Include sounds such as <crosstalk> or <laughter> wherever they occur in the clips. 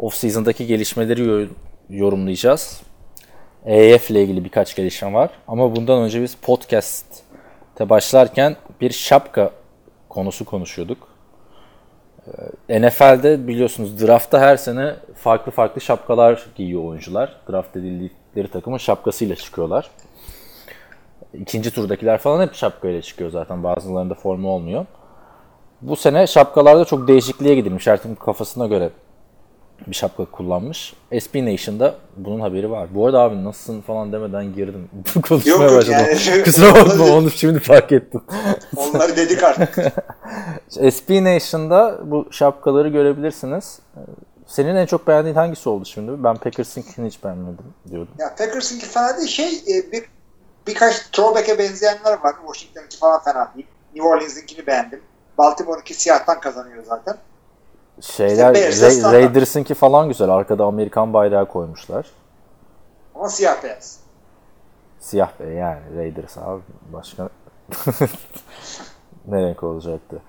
Off-season'daki gelişmeleri yor- yorumlayacağız. EF ile ilgili birkaç gelişme var. Ama bundan önce biz podcast'te başlarken bir şapka konusu konuşuyorduk. Ee, NFL'de biliyorsunuz draftta her sene farklı farklı şapkalar giyiyor oyuncular. Draft edildikleri takımın şapkasıyla çıkıyorlar. İkinci turdakiler falan hep şapkayla çıkıyor zaten. Bazılarında forma olmuyor. Bu sene şapkalarda çok değişikliğe gidilmiş. Takım kafasına göre bir şapka kullanmış. SB Nation'da bunun haberi var. Bu arada abi nasılsın falan demeden girdim. <laughs> Konuşmaya Yok, başladım. yani. <laughs> Kusura bakma onu şimdi fark ettim. <laughs> Onları dedik artık. SB Nation'da bu şapkaları görebilirsiniz. Senin en çok beğendiğin hangisi oldu şimdi? Ben Packers'ınkini hiç beğenmedim diyordum. ya Packers'ınki fena değil. Şey e, bir, birkaç throwback'e benzeyenler var. Washington'ınki falan fena değil. New Orleans'ınkini beğendim. Baltimore'unki siyahtan kazanıyor zaten. Şeyler Bears'e Ra- standart. Raiders'ınki falan güzel. Arkada Amerikan bayrağı koymuşlar. Ama siyah beyaz. Siyah be yani Raiders abi başka <laughs> ne renk olacaktı.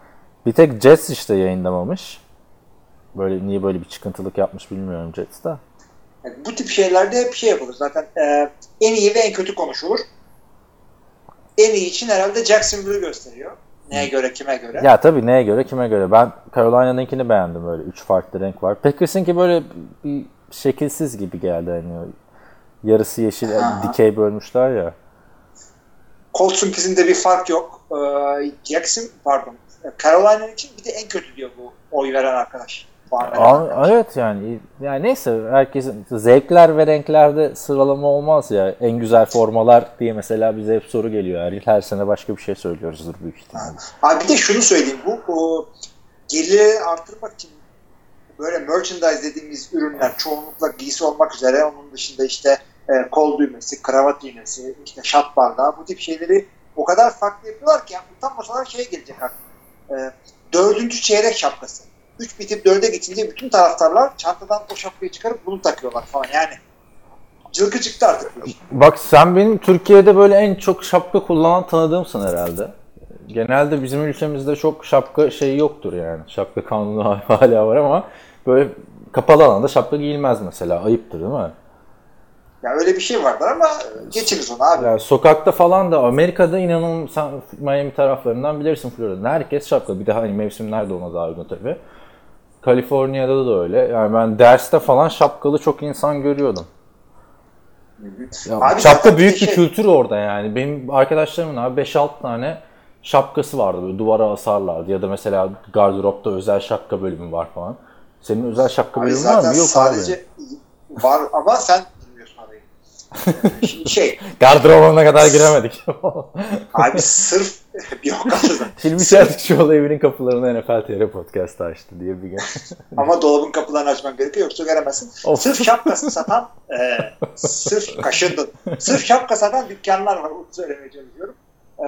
Bir tek Jets işte yayınlamamış. Böyle niye böyle bir çıkıntılık yapmış bilmiyorum Jets da. Yani bu tip şeylerde hep şey yapılır. Zaten e, en iyi ve en kötü konuşulur. En iyi için herhalde Jacksonville'ı gösteriyor. Neye göre, kime göre. Ya tabii neye göre kime göre. Ben Carolina'nınkini beğendim böyle. Üç farklı renk var. Packers'ınki böyle bir şekilsiz gibi geldi. Hani yarısı yeşil Aha. dikey bölmüşler ya. Colts'unkisinde bir fark yok. E, Jackson, pardon. Carolina için bir de en kötü diyor bu oy veren arkadaş. Arkadaş. evet yani yani neyse herkesin zevkler ve renklerde sıralama olmaz ya. En güzel formalar diye mesela bize hep soru geliyor. Her, yıl, her sene başka bir şey söylüyoruzdur büyük ihtimalle. Abi bir de şunu söyleyeyim. Bu o, geliri artırmak için böyle merchandise dediğimiz ürünler çoğunlukla giysi olmak üzere onun dışında işte e, kol düğmesi, kravat düğmesi, işte şat bardağı bu tip şeyleri o kadar farklı yapıyorlar ki yani utanmasalar şeye gelecek artık. E, dördüncü çeyrek şapkası. Üç bitip dörde geçince bütün taraftarlar çantadan o şapkayı çıkarıp bunu takıyorlar falan yani. Cılkı çıktı artık. Bak sen benim Türkiye'de böyle en çok şapka kullanan tanıdığımsın herhalde. Genelde bizim ülkemizde çok şapka şeyi yoktur yani. Şapka kanunu <laughs> hala var ama böyle kapalı alanda şapka giyilmez mesela. Ayıptır değil mi? Ya öyle bir şey vardır ama geçiriz onu abi. Yani sokakta falan da Amerika'da inanın sen Miami taraflarından bilirsin Florida'da. Herkes şapka. Bir de hani mevsimler de ona daha uygun tabii. Kaliforniya'da da öyle. Yani ben derste falan şapkalı çok insan görüyordum. Ya Abi şapka büyük bir bir şey- kültür orada yani. Benim arkadaşlarımın abi 5-6 tane şapkası vardı böyle duvara asarlardı. Ya da mesela gardıropta özel şapka bölümü var falan. Senin özel şapka Abi bölümün var mı? Yok sadece abi. var ama sen şey Gardırobuna kadar giremedik. abi sırf yok aslında. Hilmi Çeltikçioğlu evinin kapılarını NFL TR Podcast'ta açtı diye bir gün. <laughs> ama dolabın kapılarını açman gerekiyor yoksa göremezsin. Of. Sırf şapkası satan e, sırf kaşındın. Sırf şapka satan dükkanlar var. Onu söylemeye çalışıyorum. E,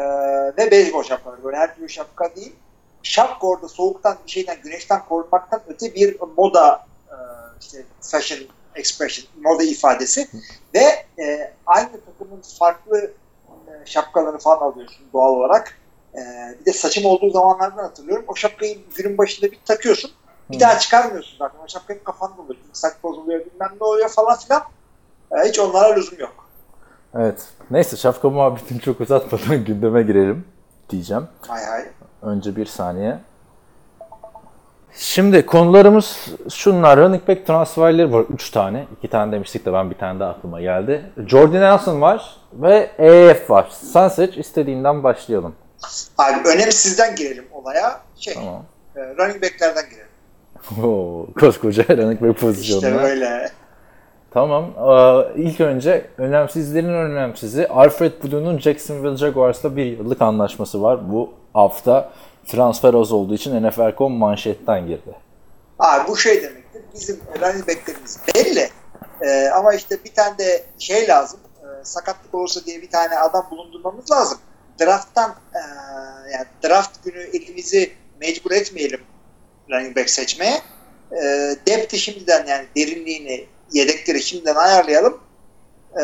ve beyzbol şapkaları. Böyle her türlü şapka değil. Şapka orada soğuktan, bir şeyden, güneşten korunmaktan öte bir moda e, işte fashion expression, moda ifadesi ve e, aynı takımın farklı e, şapkalarını falan alıyorsun doğal olarak. E, bir de saçım olduğu zamanlardan hatırlıyorum. O şapkayı günün başında bir takıyorsun. Bir daha çıkarmıyorsun zaten. O şapka hep kafanda. Çünkü saç bozuluyor bilmem ne oluyor falan filan. E, hiç onlara lüzum yok. Evet. Neyse şapka muhabbetini çok uzatmadan <laughs> gündeme girelim diyeceğim. Hay hay. Önce bir saniye. Şimdi konularımız şunlar. Running back transferleri var. 3 tane. 2 tane demiştik de ben bir tane daha aklıma geldi. Jordan Nelson var ve EF var. Sen seç istediğinden başlayalım. Abi önemsizden girelim olaya. Şey, Tamam. e, running backlerden girelim. Oo, koskoca <laughs> running back pozisyonuna. İşte böyle. Tamam. Ee, ilk önce önemsizlerin önemsizi Alfred Blue'nun Jacksonville Jaguars'la bir yıllık anlaşması var. Bu hafta transfer az olduğu için NFL.com manşetten girdi. Abi bu şey demektir. bizim running backlerimiz belli. Ee, ama işte bir tane de şey lazım. e, sakatlık olursa diye bir tane adam bulundurmamız lazım. Draft'tan e, yani draft günü elimizi mecbur etmeyelim running back seçmeye. E, depth'i şimdiden yani derinliğini, yedekleri şimdiden ayarlayalım. E,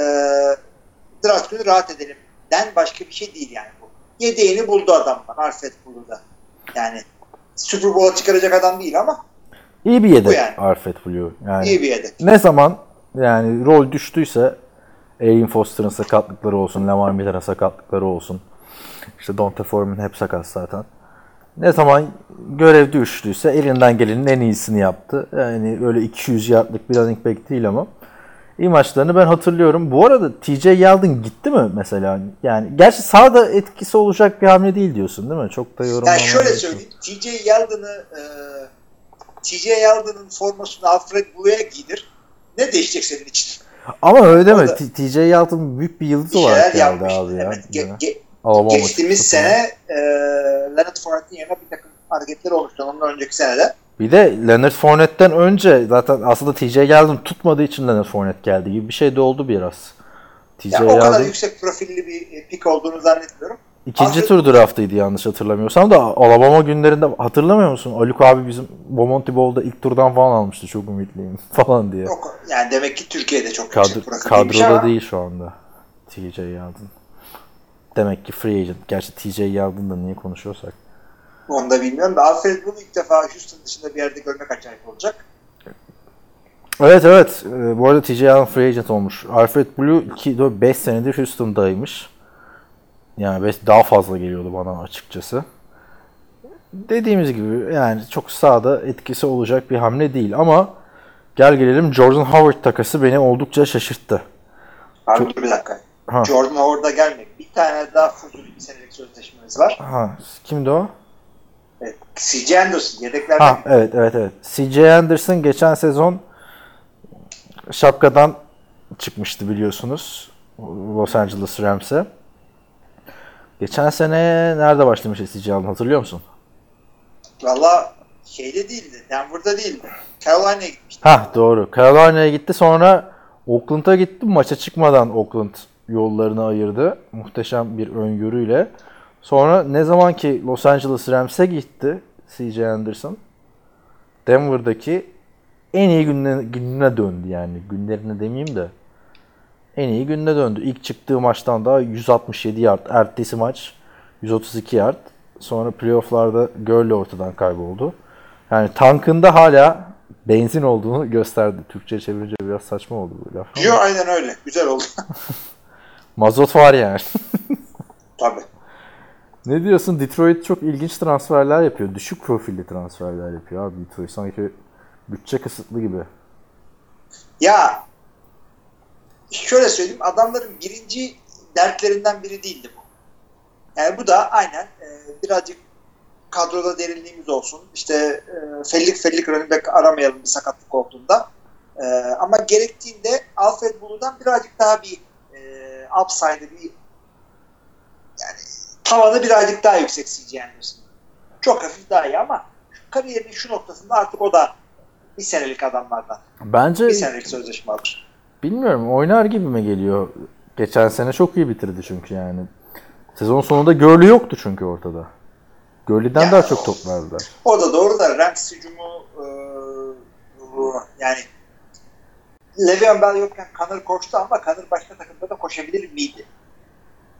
draft günü rahat edelim. Den başka bir şey değil yani bu. Yedeğini buldu adamlar. Alfred buldu da. Yani Super Bowl'a çıkaracak adam değil ama İyi bir yedek yani. Alfred Blue. Yani iyi bir yedek. ne zaman yani rol düştüyse Arian Foster'ın sakatlıkları olsun, Lamar Miller'ın sakatlıkları olsun. İşte Donta Foreman hep sakat zaten. Ne zaman görev düştüyse elinden gelenin en iyisini yaptı. Yani öyle 200 yardlık bir running back değil ama iyi maçlarını ben hatırlıyorum. Bu arada TJ Yeldon gitti mi mesela? Yani gerçi sağda etkisi olacak bir hamle değil diyorsun değil mi? Çok da yorum Yani şöyle söyleyeyim. TJ Yeldon'ı e, TJ Yeldon'ın formasını Alfred Blue'ya giydir. Ne değişecek senin için? Ama öyle deme. TJ Yeldon büyük bir yıldız Bir olarak geldi abi ya. Evet. Ge- ge- Alabama geçtiğimiz sene e, Leonard Fournette'in yerine bir takım hareketler olmuştu. Ondan önceki senede. Bir de Leonard Fournette'den önce zaten aslında TJ Yeldon tutmadığı için Leonard Fournette geldi gibi bir şey de oldu biraz. TJ Yani o kadar Yeldon yüksek profilli bir pik olduğunu zannetmiyorum. ikinci Alfred- tur draftıydı yanlış hatırlamıyorsam da Alabama günlerinde hatırlamıyor musun? Haluk abi bizim Bomonti Bowl'da ilk turdan falan almıştı çok ümitliyim <laughs> falan diye. Yok, yani demek ki Türkiye'de çok Kadro, yüksek kadroda ama değil şu anda TJ Yeldon. Demek ki free agent. Gerçi TJ Yeldon'da niye konuşuyorsak. Onu da bilmiyorum da Alfred Blue ilk defa Houston dışında bir yerde görmek acayip olacak. Evet evet. Ee, bu arada TJ Allen free agent olmuş. Alfred Blue 2 5 senedir Houston'daymış. Yani beş- daha fazla geliyordu bana açıkçası. Dediğimiz gibi yani çok sağda etkisi olacak bir hamle değil ama gel gelelim Jordan Howard takası beni oldukça şaşırttı. Abi dur bir dakika. Ha. Jordan Howard'a gelmek. Bir tane daha fuzuli bir senelik sözleşmemiz var. Ha, kimdi o? Evet. C.J. Anderson yedeklerden. Ha evet evet evet. C.J. Anderson geçen sezon şapkadan çıkmıştı biliyorsunuz. Los Angeles Rams'e. Geçen sene nerede başlamıştı C.J. Anderson hatırlıyor musun? Valla şeyde değildi. Denver'da değildi. Carolina'ya gitmişti. Ha doğru. Carolina'ya gitti sonra Oakland'a gitti. Maça çıkmadan Oakland yollarını ayırdı. Muhteşem bir öngörüyle. Sonra ne zaman ki Los Angeles Rams'e gitti C.J. Anderson Denver'daki en iyi gününe, gününe döndü yani. Günlerine demeyeyim de en iyi gününe döndü. İlk çıktığı maçtan da 167 yard. Ertesi maç 132 yard. Sonra playofflarda Gurley ortadan kayboldu. Yani tankında hala benzin olduğunu gösterdi. Türkçe çevirince biraz saçma oldu bu laf. Yo aynen öyle. Güzel oldu. <laughs> Mazot var yani. <laughs> Ne diyorsun? Detroit çok ilginç transferler yapıyor. Düşük profilli transferler yapıyor abi Detroit. Sanki bütçe kısıtlı gibi. Ya şöyle söyleyeyim adamların birinci dertlerinden biri değildi bu. Yani bu da aynen e, birazcık kadroda derinliğimiz olsun. İşte e, fellik fellik running back aramayalım bir sakatlık olduğunda. E, ama gerektiğinde Alfred Bulu'dan birazcık daha bir e, upside'ı bir yani tavanı birazcık daha yüksek C.J. Anderson. Çok hafif daha iyi ama kariyerinin şu noktasında artık o da bir senelik adamlardan. Bence Bir senelik sözleşme alır. bilmiyorum oynar gibi mi geliyor? Geçen sene çok iyi bitirdi çünkü yani. Sezon sonunda Gurley yoktu çünkü ortada. Gurley'den daha çok top verdiler. O da doğru da Rams hücumu e, yani Le'Veon Bell yokken Connor koştu ama Connor başka takımda da koşabilir miydi?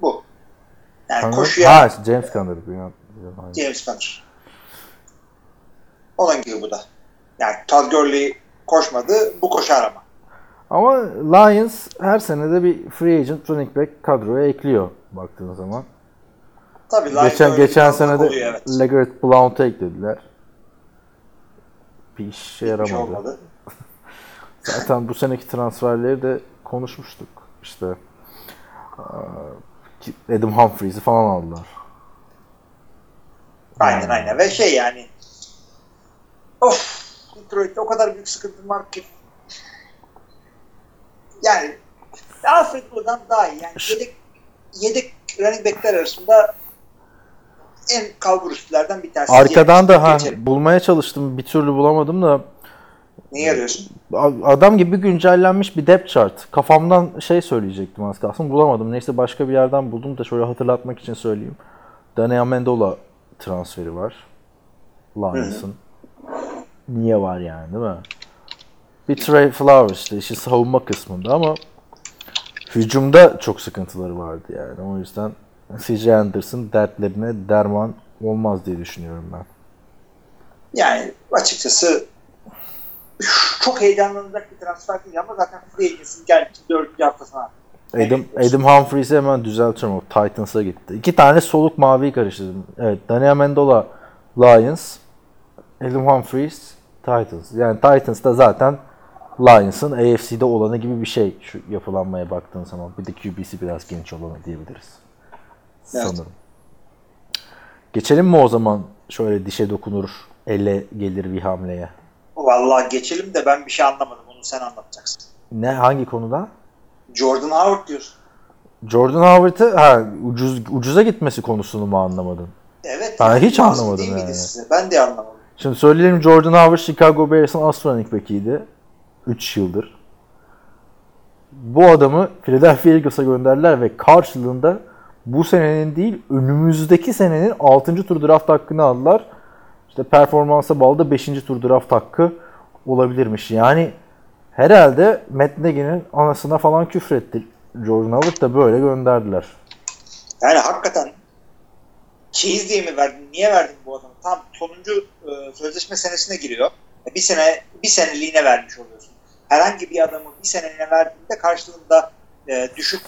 Bu. Yani Conner- koşuya Ha James Conner. James Conner. Onun gibi bu da. Yani Todd Gurley koşmadı, bu koşar ama. Ama Lions her sene de bir free agent running back kadroya ekliyor baktığın zaman. Tabii Lions Geçen geçen sene de evet. Legarrette Blount'u eklediler. Bir işe Hiç yaramadı. olmadı. Zaten bu seneki transferleri de konuşmuştuk. İşte Adam Humphries'i falan aldılar. Aynen aynen. Ve şey yani of Detroit'te o kadar büyük sıkıntım var ki yani Alfred buradan daha iyi. Yani yedek, yedek running backler arasında en kalbur üstülerden bir tanesi. Arkadan da ha bulmaya çalıştım bir türlü bulamadım da Neyi arıyorsun? Adam gibi güncellenmiş bir depth chart. Kafamdan şey söyleyecektim az kalsın. Bulamadım. Neyse başka bir yerden buldum da şöyle hatırlatmak için söyleyeyim. Dani Amendola transferi var. Lions'ın. Niye var yani değil mi? Bir Trey Flowers işte işi savunma kısmında ama hücumda çok sıkıntıları vardı yani. O yüzden C.J. Anderson dertlerine derman olmaz diye düşünüyorum ben. Yani açıkçası çok heyecanlanacak bir transfer değil ama zaten free agency'nin gelmişti 4. haftasına. Adam, Adam Humphries'i hemen düzeltiyorum. O Titans'a gitti. İki tane soluk maviyi karıştırdım. Evet. Daniel Mendola Lions. Adam Humphries Titans. Yani Titans da zaten Lions'ın AFC'de olanı gibi bir şey şu yapılanmaya baktığın zaman. Bir de QB'si biraz genç olanı diyebiliriz. Evet. Sanırım. Geçelim mi o zaman şöyle dişe dokunur, elle gelir bir hamleye? Vallahi geçelim de ben bir şey anlamadım. Onu sen anlatacaksın. Ne hangi konuda? Jordan Howard diyorsun. Jordan Howard'ı ha, ucuz ucuza gitmesi konusunu mu anlamadın? Evet. Ben yani hiç anlamadım yani. Size? Ben de anlamadım. Şimdi söyleyelim Jordan Howard Chicago Bears'ın astronomik bekiydi. 3 yıldır. Bu adamı Philadelphia Eagles'a gönderdiler ve karşılığında bu senenin değil önümüzdeki senenin 6. tur draft hakkını aldılar. İşte performansa bağlı da 5. tur draft hakkı olabilirmiş. Yani herhalde Matt Nagy'nin anasına falan küfretti. Jordan Howard da böyle gönderdiler. Yani hakikaten çeyiz diye mi verdin? Niye verdin bu adamı? Tam sonuncu e, sözleşme senesine giriyor. E, bir sene bir seneliğine vermiş oluyorsun. Herhangi bir adamı bir seneliğine verdiğinde karşılığında e, düşük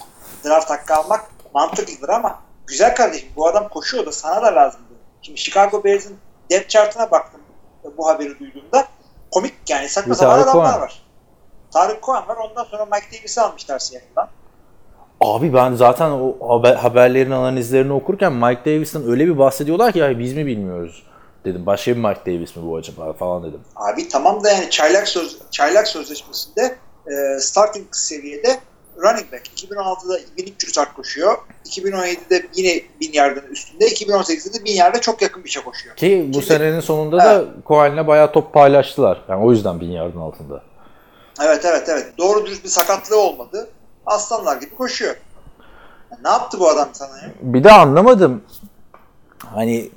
draft hakkı almak mantıklıdır ama güzel kardeşim bu adam koşuyor da sana da lazımdı. Şimdi Chicago Bears'ın depth chart'ına baktım e, bu haberi duyduğumda. Komik yani saçma sapan adamlar Cohen. var. Tarık Cohen var. Ondan sonra Mike Davis'i almışlar Seattle'dan. Abi ben zaten o haber, haberlerin analizlerini okurken Mike Davis'ten öyle bir bahsediyorlar ki ya biz mi bilmiyoruz dedim. Başka bir Mike Davis mi bu acaba falan dedim. Abi tamam da yani çaylak söz çaylak sözleşmesinde e, starting seviyede running back 2016'da 1300 yard koşuyor. 2017'de yine 1000 yardın üstünde. 2018'de de 1000 yarda çok yakın bir şey koşuyor. Ki bu Şimdi- senenin sonunda da Cohen'le bayağı top paylaştılar. Yani o yüzden bin yardın altında. Evet evet evet. Doğru dürüst bir sakatlığı olmadı. Aslanlar gibi koşuyor. Ya ne yaptı bu adam sana ya? Bir de anlamadım. Hani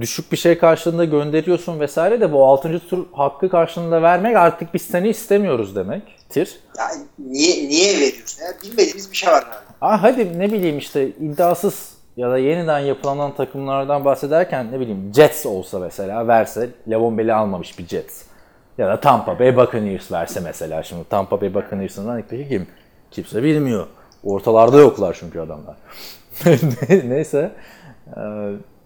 düşük bir şey karşılığında gönderiyorsun vesaire de bu 6. tur hakkı karşılığında vermek artık biz seni istemiyoruz demektir. ya niye niye veriyorsun ya? Bilmediğimiz bir şey var herhalde. Ah hadi ne bileyim işte iddiasız ya da yeniden yapılanan takımlardan bahsederken ne bileyim Jets olsa mesela verse Levon Bell'i almamış bir Jets. Ya da Tampa Bay Buccaneers verse mesela şimdi Tampa Bay Buccaneers'ın running back'i kim? Kimse bilmiyor. Ortalarda yoklar çünkü adamlar. <laughs> Neyse. Ee,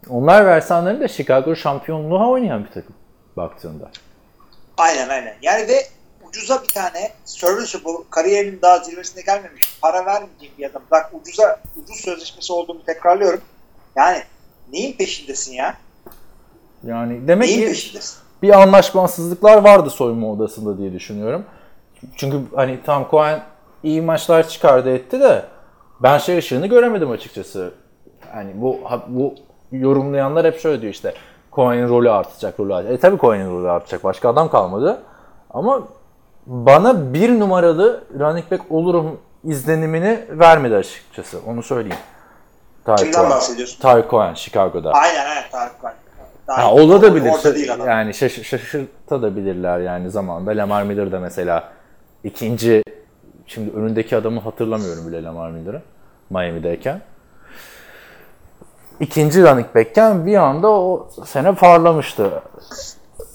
onlar versanları da Chicago şampiyonluğa oynayan bir takım baktığında. Aynen aynen. Yani ve ucuza bir tane serviceable kariyerinin daha zirvesine gelmemiş para vermeyeceğim bir adam. Bak ucuza ucuz sözleşmesi olduğunu tekrarlıyorum. Yani neyin peşindesin ya? Yani demek Neyin ki peşindesin? bir anlaşmazsızlıklar vardı soyunma odasında diye düşünüyorum. Çünkü hani tam Cohen iyi maçlar çıkardı etti de ben şey ışığını göremedim açıkçası. Hani bu bu yorumlayanlar hep şöyle diyor işte Cohen'in rolü artacak, rolü artacak. E tabii Cohen'in rolü artacak. Başka adam kalmadı. Ama bana bir numaralı running back olurum izlenimini vermedi açıkçası. Onu söyleyeyim. Tarık Kimden Cohen. bahsediyorsun? Tarık Cohen Chicago'da. Aynen aynen Tarık. Daha Ha, iyi. olabilir. Orada değil adam. Yani şaş- şaşırtabilirler yani zamanında. Lamar Miller de mesela ikinci şimdi önündeki adamı hatırlamıyorum bile Lamar Miller'ı Miami'deyken. İkinci running back'ken bir anda o sene parlamıştı.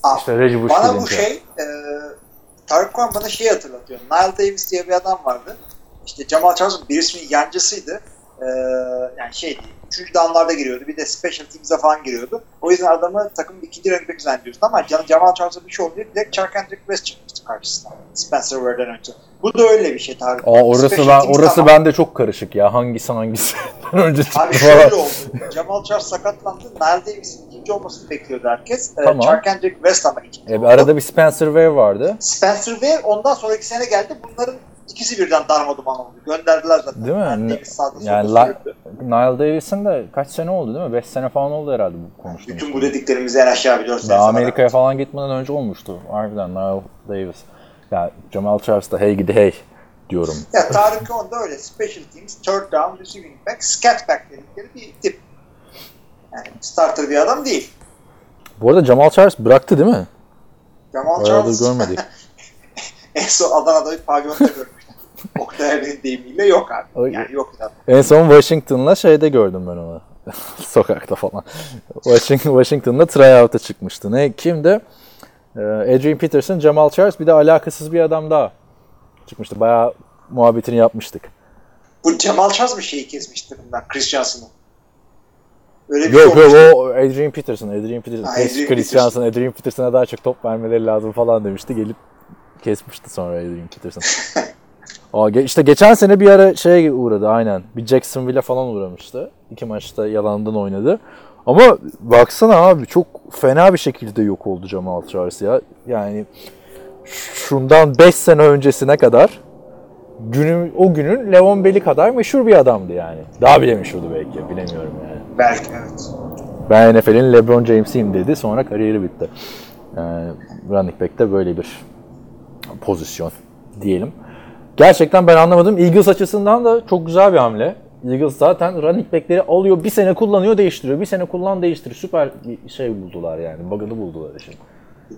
Aa, İşte Reggie Bush bana bu şey e, Tarık Kuan bana şeyi hatırlatıyor. Nile Davis diye bir adam vardı. İşte Jamal Charles'ın bir ismi yancısıydı. E, yani şeydi. Üçüncü downlarda giriyordu. Bir de special teams'e falan giriyordu. O yüzden adamı takımın ikinci running back zannediyorsun ama Can- Jamal Charles'a bir şey oldu. Direkt Charkandrick West çıkmıştı karşısına. Spencer Ware'den önce. Bu da öyle bir şey Tarık. Aa, orası Special ben orası tamam. bende çok karışık ya. Hangisi hangisi <laughs> önce çıktı Abi şöyle oldu. Jamal Charles sakatlandı. Nile Davis'in ikinci olmasını bekliyordu herkes. Ee, Tamam. Charkandrick West ama ikinci E, oldu. arada bir Spencer Ware vardı. Spencer Ware ondan sonraki sene geldi. Bunların ikisi birden darma duman oldu. Gönderdiler zaten. Değil mi? Yani Davis sağda Yani solda la-. Niall Davis'in de kaç sene oldu değil mi? 5 sene falan oldu herhalde bu konuştuğumuz. Bütün bu dediklerimizi en aşağı bir 4 sene. Amerika'ya falan gitmeden önce olmuştu. Harbiden Niall Davis. Ya Jamal Charles da hey gidi hey diyorum. Ya Tarık Cohen da öyle. Special teams, third down, receiving back, scat back dedikleri bir tip. Yani starter bir adam değil. Bu arada Jamal Charles bıraktı değil mi? Jamal Bayağıdır Charles görmedik. <laughs> en son Adana'da bir pavyonda görmüştüm. Oktay Erbil'in deyimiyle yok abi. Yani yok adam. En son Washington'la şeyde gördüm ben onu. <laughs> Sokakta falan. Washington, Washington'da tryout'a çıkmıştı. Ne kimdi? Ee, Adrian Peterson, Jamal Charles bir de alakasız bir adam daha çıkmıştı. Bayağı muhabbetini yapmıştık. Bu Jamal Charles mı şeyi kesmişti bundan Chris Johnson'ı? Öyle bir Yok şey yok olmuştu. o Adrian Peterson. Adrian Peterson. Ha, Chris Adrian Chris Peterson. Johnson, Adrian Peterson'a daha çok top vermeleri lazım falan demişti. Gelip kesmişti sonra Adrian Peterson. <laughs> Aa, ge- işte geçen sene bir ara şeye uğradı aynen. Bir Jacksonville'e falan uğramıştı. İki maçta yalandan oynadı. Ama baksana abi çok fena bir şekilde yok oldu Jamal Charles ya. Yani şundan 5 sene öncesine kadar günün, o günün Levan Bell'i kadar meşhur bir adamdı yani. Daha bile meşhurdu belki bilemiyorum yani. Belki evet. Ben NFL'in LeBron James'iyim dedi. Sonra kariyeri bitti. Yani running back'te böyle bir pozisyon diyelim. Gerçekten ben anlamadım. Eagles açısından da çok güzel bir hamle. Eagles zaten running back'leri alıyor, bir sene kullanıyor, değiştiriyor. Bir sene kullan, değiştiriyor. Süper bir şey buldular yani. Bug'ını buldular işin.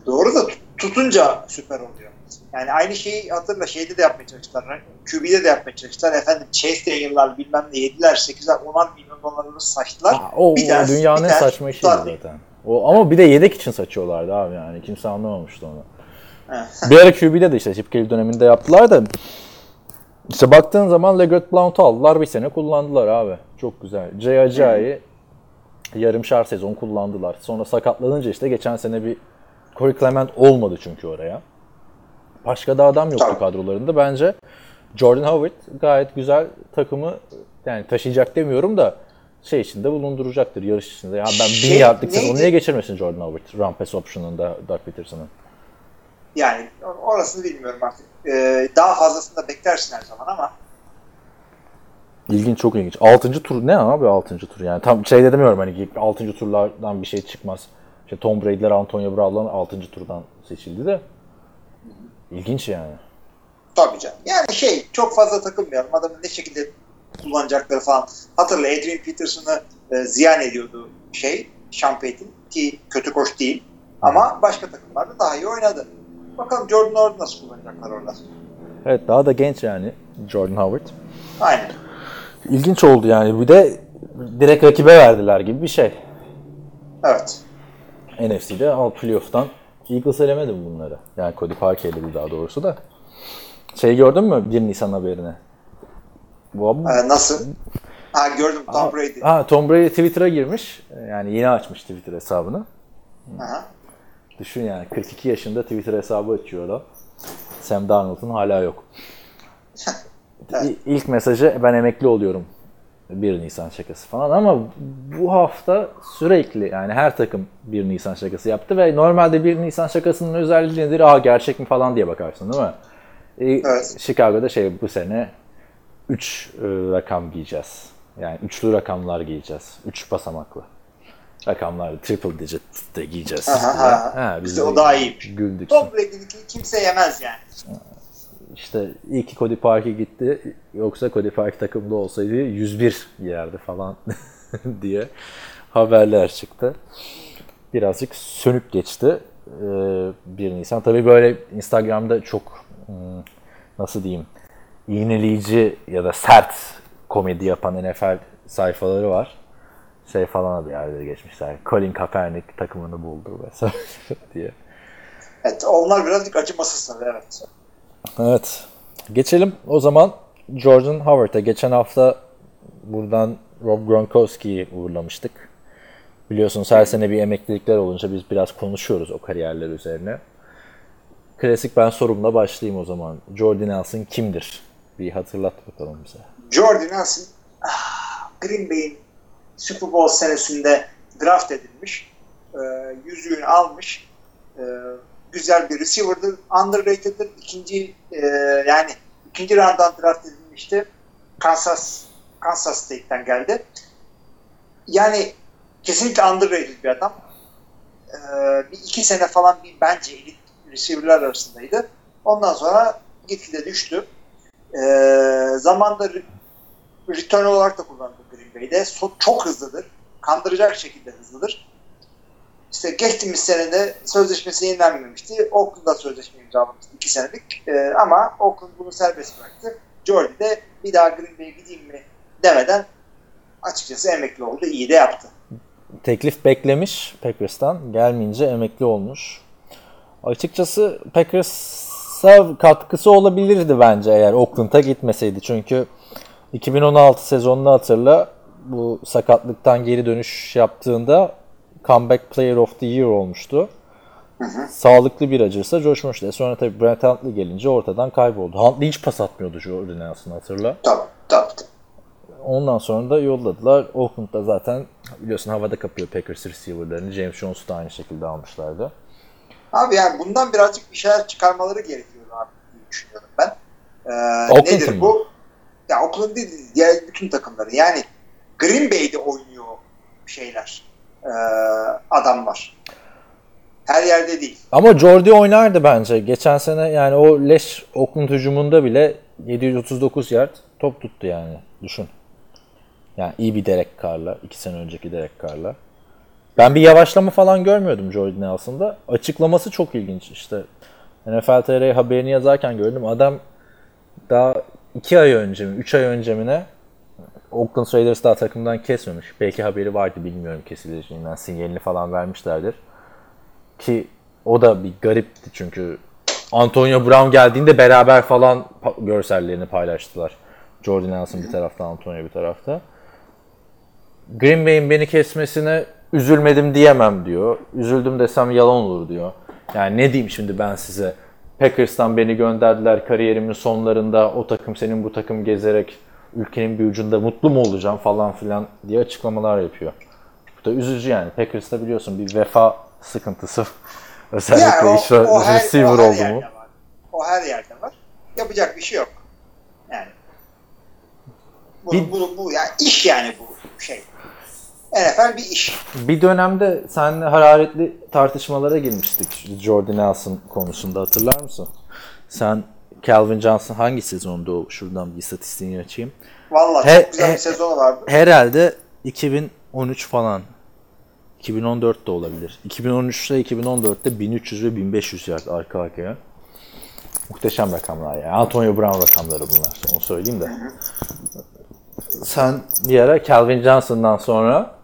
Doğru da tut- tutunca süper oluyor. Yani aynı şeyi hatırla şeyde de yapmaya çalıştılar. QB'de de yapmaya çalıştılar. Efendim Chase Daniel'lar bilmem ne yediler. 8'ler 10'ar milyon dolarları saçtılar. Aa, o, Bir o tane- dünyanın bir saçma tutardı. zaten. O, ama bir de yedek için saçıyorlardı abi yani. Kimse anlamamıştı onu. Bir ara QB'de de işte Chip Kelly döneminde yaptılar da işte baktığın zaman Leggett Blount'u aldılar bir sene kullandılar abi. Çok güzel. Jay Ajayi yarımşar sezon kullandılar. Sonra sakatlanınca işte geçen sene bir Corey Clement olmadı çünkü oraya. Başka da adam yoktu Tabii. kadrolarında. Bence Jordan Howard gayet güzel takımı yani taşıyacak demiyorum da şey içinde bulunduracaktır yarış içinde. Ya ben Şey, bin yardlık sezonu niye geçirmesin Jordan Howard? Pass option'ında Doug Peterson'ın. Yani orasını bilmiyorum artık. Ee, daha fazlasını da beklersin her zaman ama İlginç çok ilginç. 6. tur ne abi 6. tur yani tam şey de demiyorum hani 6. turlardan bir şey çıkmaz. İşte Tom Brady'ler Antonio Brown'lar 6. turdan seçildi de ilginç yani. tabii canım. Yani şey çok fazla takılmayalım. Adamın ne şekilde kullanacakları falan. Hatırla Adrian Peterson'ı e, ziyan ediyordu şey Payton ki kötü koç değil. Ama başka takımlarda daha iyi oynadı. Bakalım Jordan Howard nasıl kullanacaklar orada. Evet daha da genç yani Jordan Howard. Aynen. İlginç oldu yani bir de direkt rakibe verdiler gibi bir şey. Evet. NFC'de al playoff'tan Eagles elemedi mi bunları? Yani Cody Parkey eledi daha doğrusu da. Şey gördün mü 1 Nisan haberini? Bu Ee, nasıl? Ha gördüm Tom Brady. Ha, Tom Brady Twitter'a girmiş. Yani yeni açmış Twitter hesabını. Aha. Düşün yani 42 yaşında Twitter hesabı açıyor adam. Sam Darnold'un hala yok. İ- İlk mesajı ben emekli oluyorum. 1 Nisan şakası falan ama bu hafta sürekli yani her takım 1 Nisan şakası yaptı ve normalde 1 Nisan şakasının özelliği nedir? Aa gerçek mi falan diye bakarsın değil mi? Ee, Evet. Chicago'da şey bu sene 3 rakam giyeceğiz. Yani üçlü rakamlar giyeceğiz. 3 basamaklı rakamlar triple digit de giyeceğiz. Aha, diye. aha. Ha, biz İşte o daha iyiymiş. Güldük. Tom Brady'ninki kimse yemez yani. İşte iyi ki Cody Park'e gitti. Yoksa Cody Park takımda olsaydı 101 yerdi falan <laughs> diye haberler çıktı. Birazcık sönük geçti. Ee, 1 Nisan. Tabii böyle Instagram'da çok hmm, nasıl diyeyim iğneleyici ya da sert komedi yapan NFL sayfaları var. Şey falan adı yerleri geçmişler. Colin Kaepernick takımını buldu vesaire <laughs> diye. Evet, onlar birazcık acımasızlar evet. Evet. Geçelim o zaman Jordan Howard'a. Geçen hafta buradan Rob Gronkowski'yi uğurlamıştık. Biliyorsunuz her sene bir emeklilikler olunca biz biraz konuşuyoruz o kariyerler üzerine. Klasik ben sorumla başlayayım o zaman. Jordan Nelson kimdir? Bir hatırlat bakalım bize. Jordan Nelson ah, Green Bay'in Super Bowl senesinde draft edilmiş. Ee, yüzüğünü almış. Ee, güzel bir receiver'dır. Underrated'dır. İkinci e, yani ikinci round'dan draft edilmişti. Kansas Kansas State'ten geldi. Yani kesinlikle underrated bir adam. Ee, bir iki sene falan bir bence elit receiver'lar arasındaydı. Ondan sonra gitgide düştü. Ee, zamanda re- return olarak da kullandı So- çok hızlıdır. Kandıracak şekilde hızlıdır. İşte geçtiğimiz senede sözleşmesi yenilenmemişti. Oakland'da sözleşme imzalamıştı iki senelik. Ee, ama Oakland bunu serbest bıraktı. Jordy de bir daha Green Bay'e gideyim mi demeden açıkçası emekli oldu. İyi de yaptı. Teklif beklemiş Packers'tan. Gelmeyince emekli olmuş. Açıkçası Packers'a katkısı olabilirdi bence eğer Oakland'a gitmeseydi. Çünkü 2016 sezonunu hatırla. Bu sakatlıktan geri dönüş yaptığında Comeback Player of the Year olmuştu. Sağlıklı bir acırsa coşmuştu. E Sonra tabii Brent Huntley gelince ortadan kayboldu. Huntley hiç pas atmıyordu Jordan Nelson hatırla. Tabii tabii. Ondan sonra da yolladılar. Oakland'da zaten biliyorsun havada kapıyor Packers receiver'larını. James Jones'u da aynı şekilde almışlardı. Abi yani bundan birazcık bir şeyler çıkarmaları gerekiyor abi diye düşünüyorum ben. Ee, Oakland'ın nedir mı? bu? Ya Oakland değil, diğer bütün takımları. Yani Green Bay'de oynuyor şeyler. Ee, adamlar. Her yerde değil. Ama Jordi oynardı bence. Geçen sene yani o leş Oakland hücumunda bile 739 yard top tuttu yani. Düşün. Yani iyi bir Derek Carr'la. iki sene önceki Derek Carr'la. Ben bir yavaşlama falan görmüyordum Jordi Nelson'da. Açıklaması çok ilginç işte. NFL TR haberini yazarken gördüm. Adam daha 2 ay önce mi, 3 ay önce mi ne Oakland Raiders daha takımdan kesmemiş. Belki haberi vardı bilmiyorum kesileceğinden. Sinyalini falan vermişlerdir. Ki o da bir garipti çünkü Antonio Brown geldiğinde beraber falan görsellerini paylaştılar. Jordan Nelson bir tarafta, Antonio bir tarafta. Green Bay'in beni kesmesine üzülmedim diyemem diyor. Üzüldüm desem yalan olur diyor. Yani ne diyeyim şimdi ben size? Packers'tan beni gönderdiler kariyerimin sonlarında o takım senin bu takım gezerek ülkenin bir ucunda mutlu mu olacağım falan filan diye açıklamalar yapıyor. Bu da üzücü yani. Packers'ta biliyorsun bir vefa sıkıntısı. <laughs> Özellikle Yani o, işte o her, receiver o her oldu mu? var. O her yerde var. Yapacak bir şey yok. Yani. Bu, Bir- bu, bu yani iş yani bu şey. NFL bir iş. Bir dönemde seninle hararetli tartışmalara girmiştik Jordan Nelson konusunda hatırlar mısın? Sen Calvin Johnson hangi sezonda o? Şuradan bir istatistiğini açayım. Vallahi He- çok güzel he- bir sezonu vardı. Herhalde 2013 falan. 2014 de olabilir. 2013'te 2014'te 1300 ve 1500 yard arka arkaya. Muhteşem rakamlar ya. Antonio Brown rakamları bunlar. Onu söyleyeyim de. Sen bir ara Calvin Johnson'dan sonra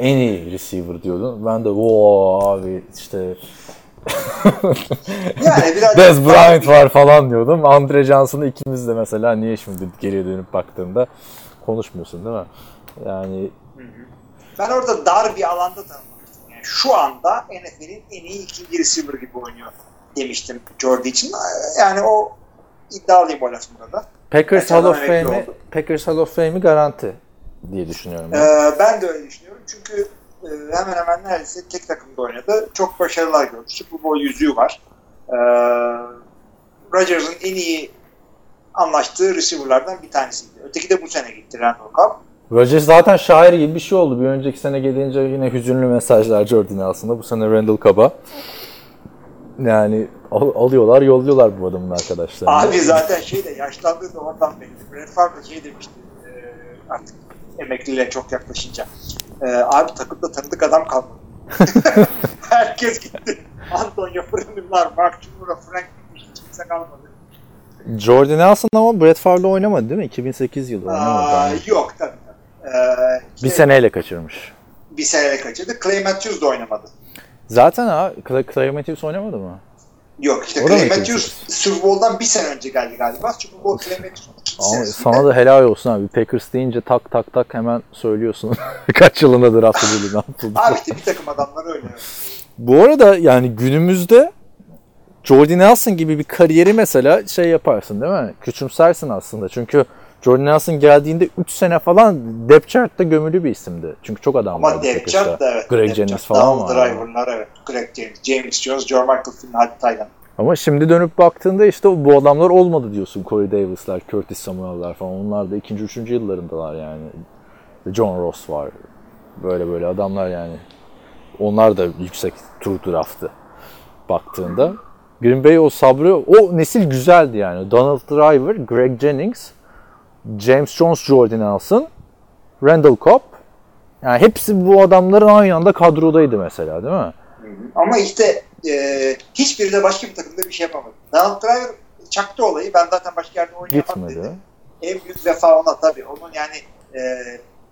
en iyi receiver diyordun. Ben de o abi işte <laughs> Yani biraz Dez Bryant var falan diyordum. Andre Johnson'ı ikimiz de mesela niye şimdi geriye dönüp baktığında konuşmuyorsun değil mi? Yani Ben orada dar bir alanda tanımlamıştım. Yani şu anda NFL'in en iyi ikinci receiver gibi oynuyor demiştim Jordi için. Yani o iddialıyım o lafımda da. Packers Hall of Fame'i. Packers Hall of Fame'i garanti diye düşünüyorum. ben. Ee, ben de öyle düşünüyorum. Çünkü e, hemen hemen neredeyse tek takımda oynadı. Çok başarılar gördü. Super Bowl yüzüğü var. Ee, Rodgers'ın en iyi anlaştığı receiver'lardan bir tanesiydi. Öteki de bu sene gitti Randall Cobb. Rodgers zaten şair gibi bir şey oldu. Bir önceki sene gelince yine hüzünlü mesajlar Jordan aslında. Bu sene Randall Cobb'a. Yani al- alıyorlar, yolluyorlar bu adamın arkadaşlarını. Abi zaten şey de yaşlandığı da ondan belli. Brett Favre şey demişti e, artık emekliliğe çok yaklaşınca. E, abi takımda tanıdık adam kalmadı. <laughs> Herkes gitti. Antonio Brown'lar, Mark Cumhur'a, Frank. Hiç kimse kalmadı. Jordan Nelson ama Brett Favre'la oynamadı değil mi? 2008 yılı oynamadı. Aa, Yani yok tabii tabii. Ee, işte bir seneyle kaçırmış. bir seneyle kaçırdı. Clay Matthews da oynamadı. Zaten ha Clay, Clay Matthews oynamadı mı? Yok işte Clay Matthews Super Bowl'dan bir sene önce geldi galiba. Super Bowl Clay Matthews'un ikinci Ama sana da helal olsun abi. Packers deyince tak tak tak hemen söylüyorsun. <laughs> Kaç yılında draft edildi, ne yapıldı. Abi bir takım adamlar öyle. Bu arada yani günümüzde Jordan Nelson gibi bir kariyeri mesela şey yaparsın değil mi? Küçümsersin aslında. Çünkü Jordan Nelson geldiğinde 3 sene falan depth chart'ta gömülü bir isimdi. Çünkü çok adam Ama vardı depth Packers'ta. chart da evet. Greg depth Jennings falan var. Driver'lar evet. Greg Jennings, James Jones, Joe Michael Flynn, Hadi Taylan. Ama şimdi dönüp baktığında işte bu adamlar olmadı diyorsun. Corey Davis'ler, Curtis Samuel'lar falan. Onlar da ikinci, üçüncü yıllarındalar yani. John Ross var. Böyle böyle adamlar yani. Onlar da yüksek tur draftı baktığında. Green Bay o sabrı, o nesil güzeldi yani. Donald Driver, Greg Jennings, James Jones, Jordan Nelson, Randall Cobb. Yani hepsi bu adamların aynı anda kadrodaydı mesela değil mi? Ama işte e, hiçbiri de başka bir takımda bir şey yapamadı. Donald Driver çaktı olayı. Ben zaten başka yerde oynayamam dedi. En büyük vefa ona tabii. Onun yani e,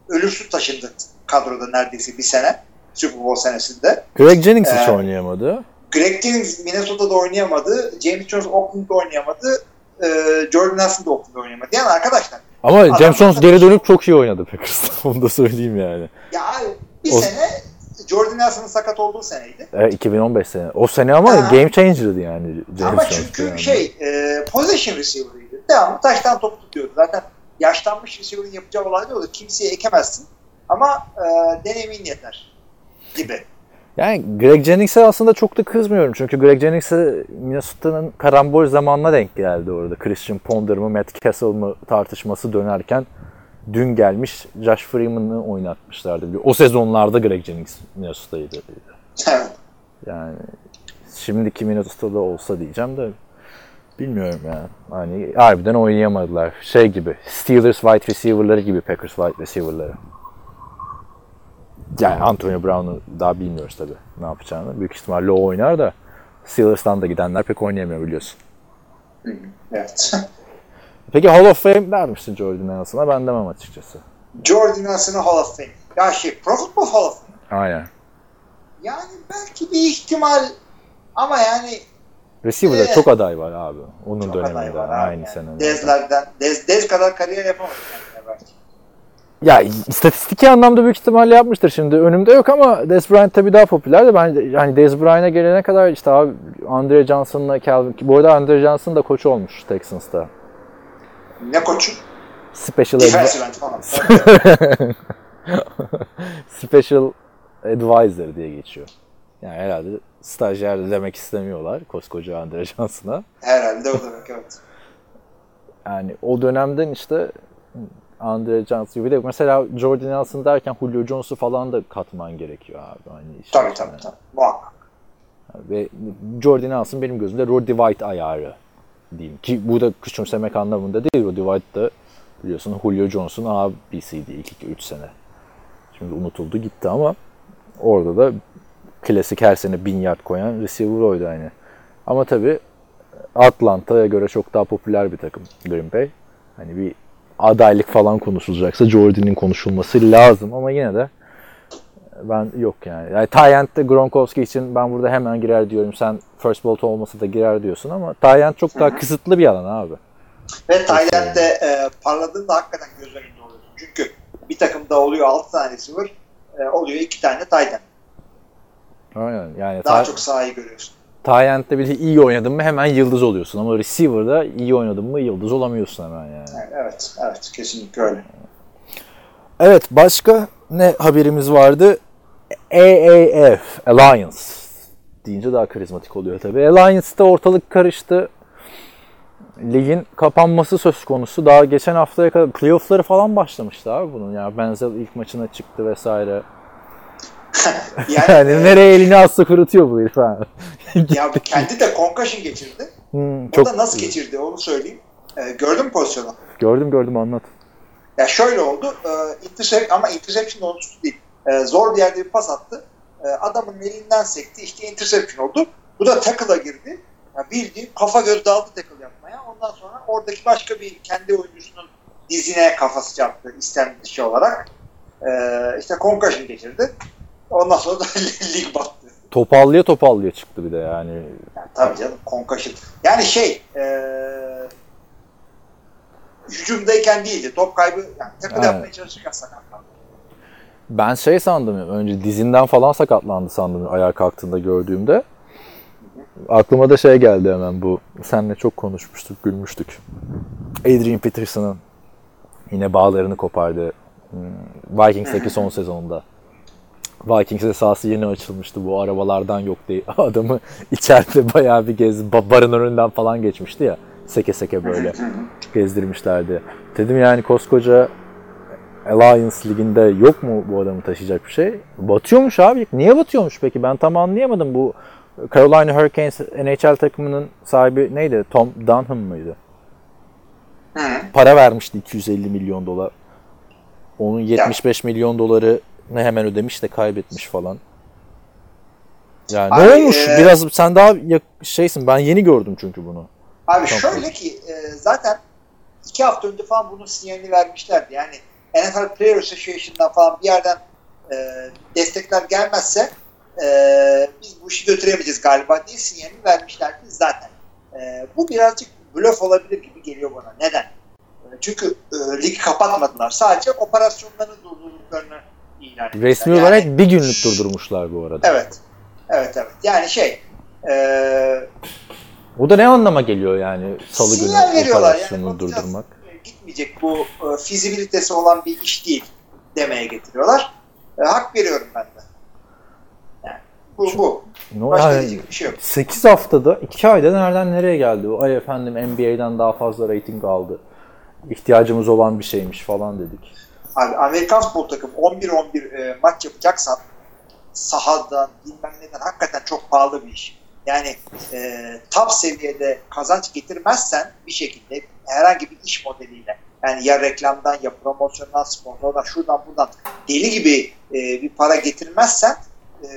ölümsüz taşındı kadroda neredeyse bir sene. Super Bowl senesinde. Greg Jennings hiç Ee, oynayamadı. Greg Jennings Minnesota'da oynayamadı. James Jones Oakland'da oynayamadı. E, Jordan Nelson da Oakland'da oynayamadı. Yani arkadaşlar Ama James Jones geri dönüp çok iyi oynadı Packers'ta. <laughs> Onu da söyleyeyim yani. ya bir O- sene Jordan Nelson'ın sakat olduğu seneydi. E, 2015 sene. O sene ama Ha. game changer'dı yani James Ama çünkü yani. şey e, possession receiver'ıydı. Devamlı taştan topu tutuyordu. Zaten yaşlanmış receiver'ın yapacağı olay ne olur? Kimseye ekemezsin. Ama e, denemin yeter gibi. Yani Greg Jennings'e aslında çok da kızmıyorum. Çünkü Greg Jennings'e Minnesota'nın karambol zamanına denk geldi orada. Christian Ponder mı, Matt Castle mı tartışması dönerken dün gelmiş Josh Freeman'ı oynatmışlardı. O sezonlarda Greg Jennings Minnesota'ydı. Evet. Yani şimdiki Minnesota'da olsa diyeceğim de bilmiyorum ya. Hani harbiden oynayamadılar. Şey gibi Steelers wide receiver'ları gibi Packers wide receiver'ları. Yani Antonio Brown'u daha bilmiyoruz tabii ne yapacağını. Büyük ihtimalle o oynar da Steelers'tan da gidenler pek oynayamıyor biliyorsun. evet. <laughs> Peki Hall of Fame der misin Jordan Nelson'a? Ben demem açıkçası. Jordan Nelson'a Hall of Fame. Ya şey Pro Football Hall of Fame. Aynen. Yani belki bir ihtimal ama yani Receiver'da Eh. çok aday var abi. Onun çok döneminde. var. Aynı yani. sene. Dezlerden, Dez, Dez kadar kariyer yapamadı kendine belki. Ya istatistiki anlamda büyük ihtimalle yapmıştır şimdi. Önümde yok ama Dez Bryant tabii daha popüler de ben yani Dez Bryant'a gelene kadar işte abi Andre Johnson'la Calvin bu arada Andre Johnson da koç olmuş Texans'ta. Ne koçu? Special Defensive end falan. <laughs> Special Advisor diye geçiyor. Yani herhalde stajyer de demek istemiyorlar koskoca Andre Johnson'a. Herhalde o demek evet. Yani o dönemden işte Andre Johnson bir de mesela Jordan Nelson derken Julio Jones'u falan da katman gerekiyor abi. Hani işin Tabii tabii tabii. Muhakkak. Ve Jordan Nelson benim gözümde Roddy White ayarı diyeyim. Ki bu da küçümsemek anlamında değil. Roddy White da biliyorsun Julio Jones'un abisiydi ilk 2-3 sene. Şimdi unutuldu gitti ama orada da klasik her sene bin yard koyan receiver oydu hani. Ama tabii Atlanta'ya göre çok daha popüler bir takım Green Bay. Hani bir adaylık falan konuşulacaksa Jordan'in konuşulması lazım ama yine de ben yok yani. yani Tyent'te Gronkowski için ben burada hemen girer diyorum. Sen first bolt olmasa da girer diyorsun ama Tyent çok daha kısıtlı bir alan abi. Ve Tayland'de e, parladığında hakikaten göz önünde oluyorsun. Çünkü bir takımda oluyor 6 tane receiver, e, oluyor 2 tane Tayland. Aynen. Yani Daha Ty- çok sahayı görüyorsun. Tyent'te bile iyi oynadın mı hemen yıldız oluyorsun ama receiver'da iyi oynadın mı yıldız olamıyorsun hemen. Yani evet, evet kesinlikle öyle. Evet başka ne haberimiz vardı? AAF, Alliance deyince daha karizmatik oluyor tabii. Alliance'da ortalık karıştı. Ligin kapanması söz konusu. Daha geçen haftaya kadar playoff'ları falan başlamıştı abi bunun. Yani Benzel ilk maçına çıktı vesaire. <laughs> Yani, Yani e, nereye elini atsa kurutuyor bu herif ha. ya <laughs> kendi de concussion geçirdi. Hmm, O çok da nasıl geçirdi onu söyleyeyim. E, gördün mü pozisyonu? gördüm gördüm anlat. Ya şöyle oldu. E, intercept, ama interception olmuştu değil. E, zor bir yerde bir pas attı. E, adamın elinden sekti. İşte interception oldu. Bu da tackle'a girdi. Ya bildiğin kafa göz daldı tackle yapmaya. Ondan sonra oradaki başka bir kendi oyuncusunun dizine kafası çarptı istem dışı olarak. E, işte concussion geçirdi. Ondan sonra da <laughs> lig battı. Topallıya topallıya çıktı bir de yani. Yani tabii canım concussion. Yani şey e, hücumdayken değildi. Top kaybı yani Evet. yapmaya çalışırken sakatlandı. Ben şey sandım önce dizinden falan sakatlandı sandım ayağa kalktığında gördüğümde. Aklıma da şey geldi hemen bu. Seninle çok konuşmuştuk, gülmüştük. Adrian Peterson'ın yine bağlarını kopardı. hmm, Vikings'teki son sezonunda. Vikings'e sahası yeni açılmıştı. Bu arabalardan yok diye. <laughs> Adamı içeride bayağı bir gez barın önünden falan geçmişti ya. Seke seke böyle gezdirmişlerdi. Dedim yani koskoca Alliance liginde yok mu bu adamı taşıyacak bir şey? Batıyormuş abi. Niye batıyormuş peki? Ben tam anlayamadım. Bu Carolina Hurricanes NHL takımının sahibi neydi? Tom Dunham mıydı? Hı. Para vermişti 250 milyon dolar. Onun 75 milyon doları ne hemen ödemiş de kaybetmiş falan. Yani Abi, ne olmuş? e- Biraz sen daha şeysin. Ben yeni gördüm çünkü bunu. Abi Tamam. şöyle ki e, zaten iki hafta önce falan bunun sinyalini vermişlerdi. Yani NFL Player Association'dan falan bir yerden e, destekler gelmezse e, biz bu işi götüremeyeceğiz galiba diye sinyalini vermişlerdi zaten. E, bu birazcık blöf olabilir gibi geliyor bana. Neden? E, çünkü e, ligi kapatmadılar. Sadece operasyonlarını durdurduklarını ilan ettiler. Resmi Yani- olarak bir günlük durdurmuşlar bu arada. Evet. Evet evet. Yani şey e, Bu da ne anlama geliyor yani salı günü operasyonunu yani durdurmak? Gitmeyecek bu e, fizibilitesi olan bir iş değil demeye getiriyorlar. E, hak veriyorum ben de. Yani bu bu. No, Başka yani diyecek bir şey yok. 8 haftada 2 ayda nereden nereye geldi? O ay efendim NBA'den daha fazla rating aldı. İhtiyacımız olan bir şeymiş falan dedik. Abi Amerikan futbol takım 11-11 e, maç yapacaksan sahadan bilmem neden hakikaten çok pahalı bir iş. Yani e, top seviyede kazanç getirmezsen bir şekilde herhangi bir iş modeliyle yani ya reklamdan ya promosyondan sponsordan şuradan buradan deli gibi e, bir para getirmezsen e,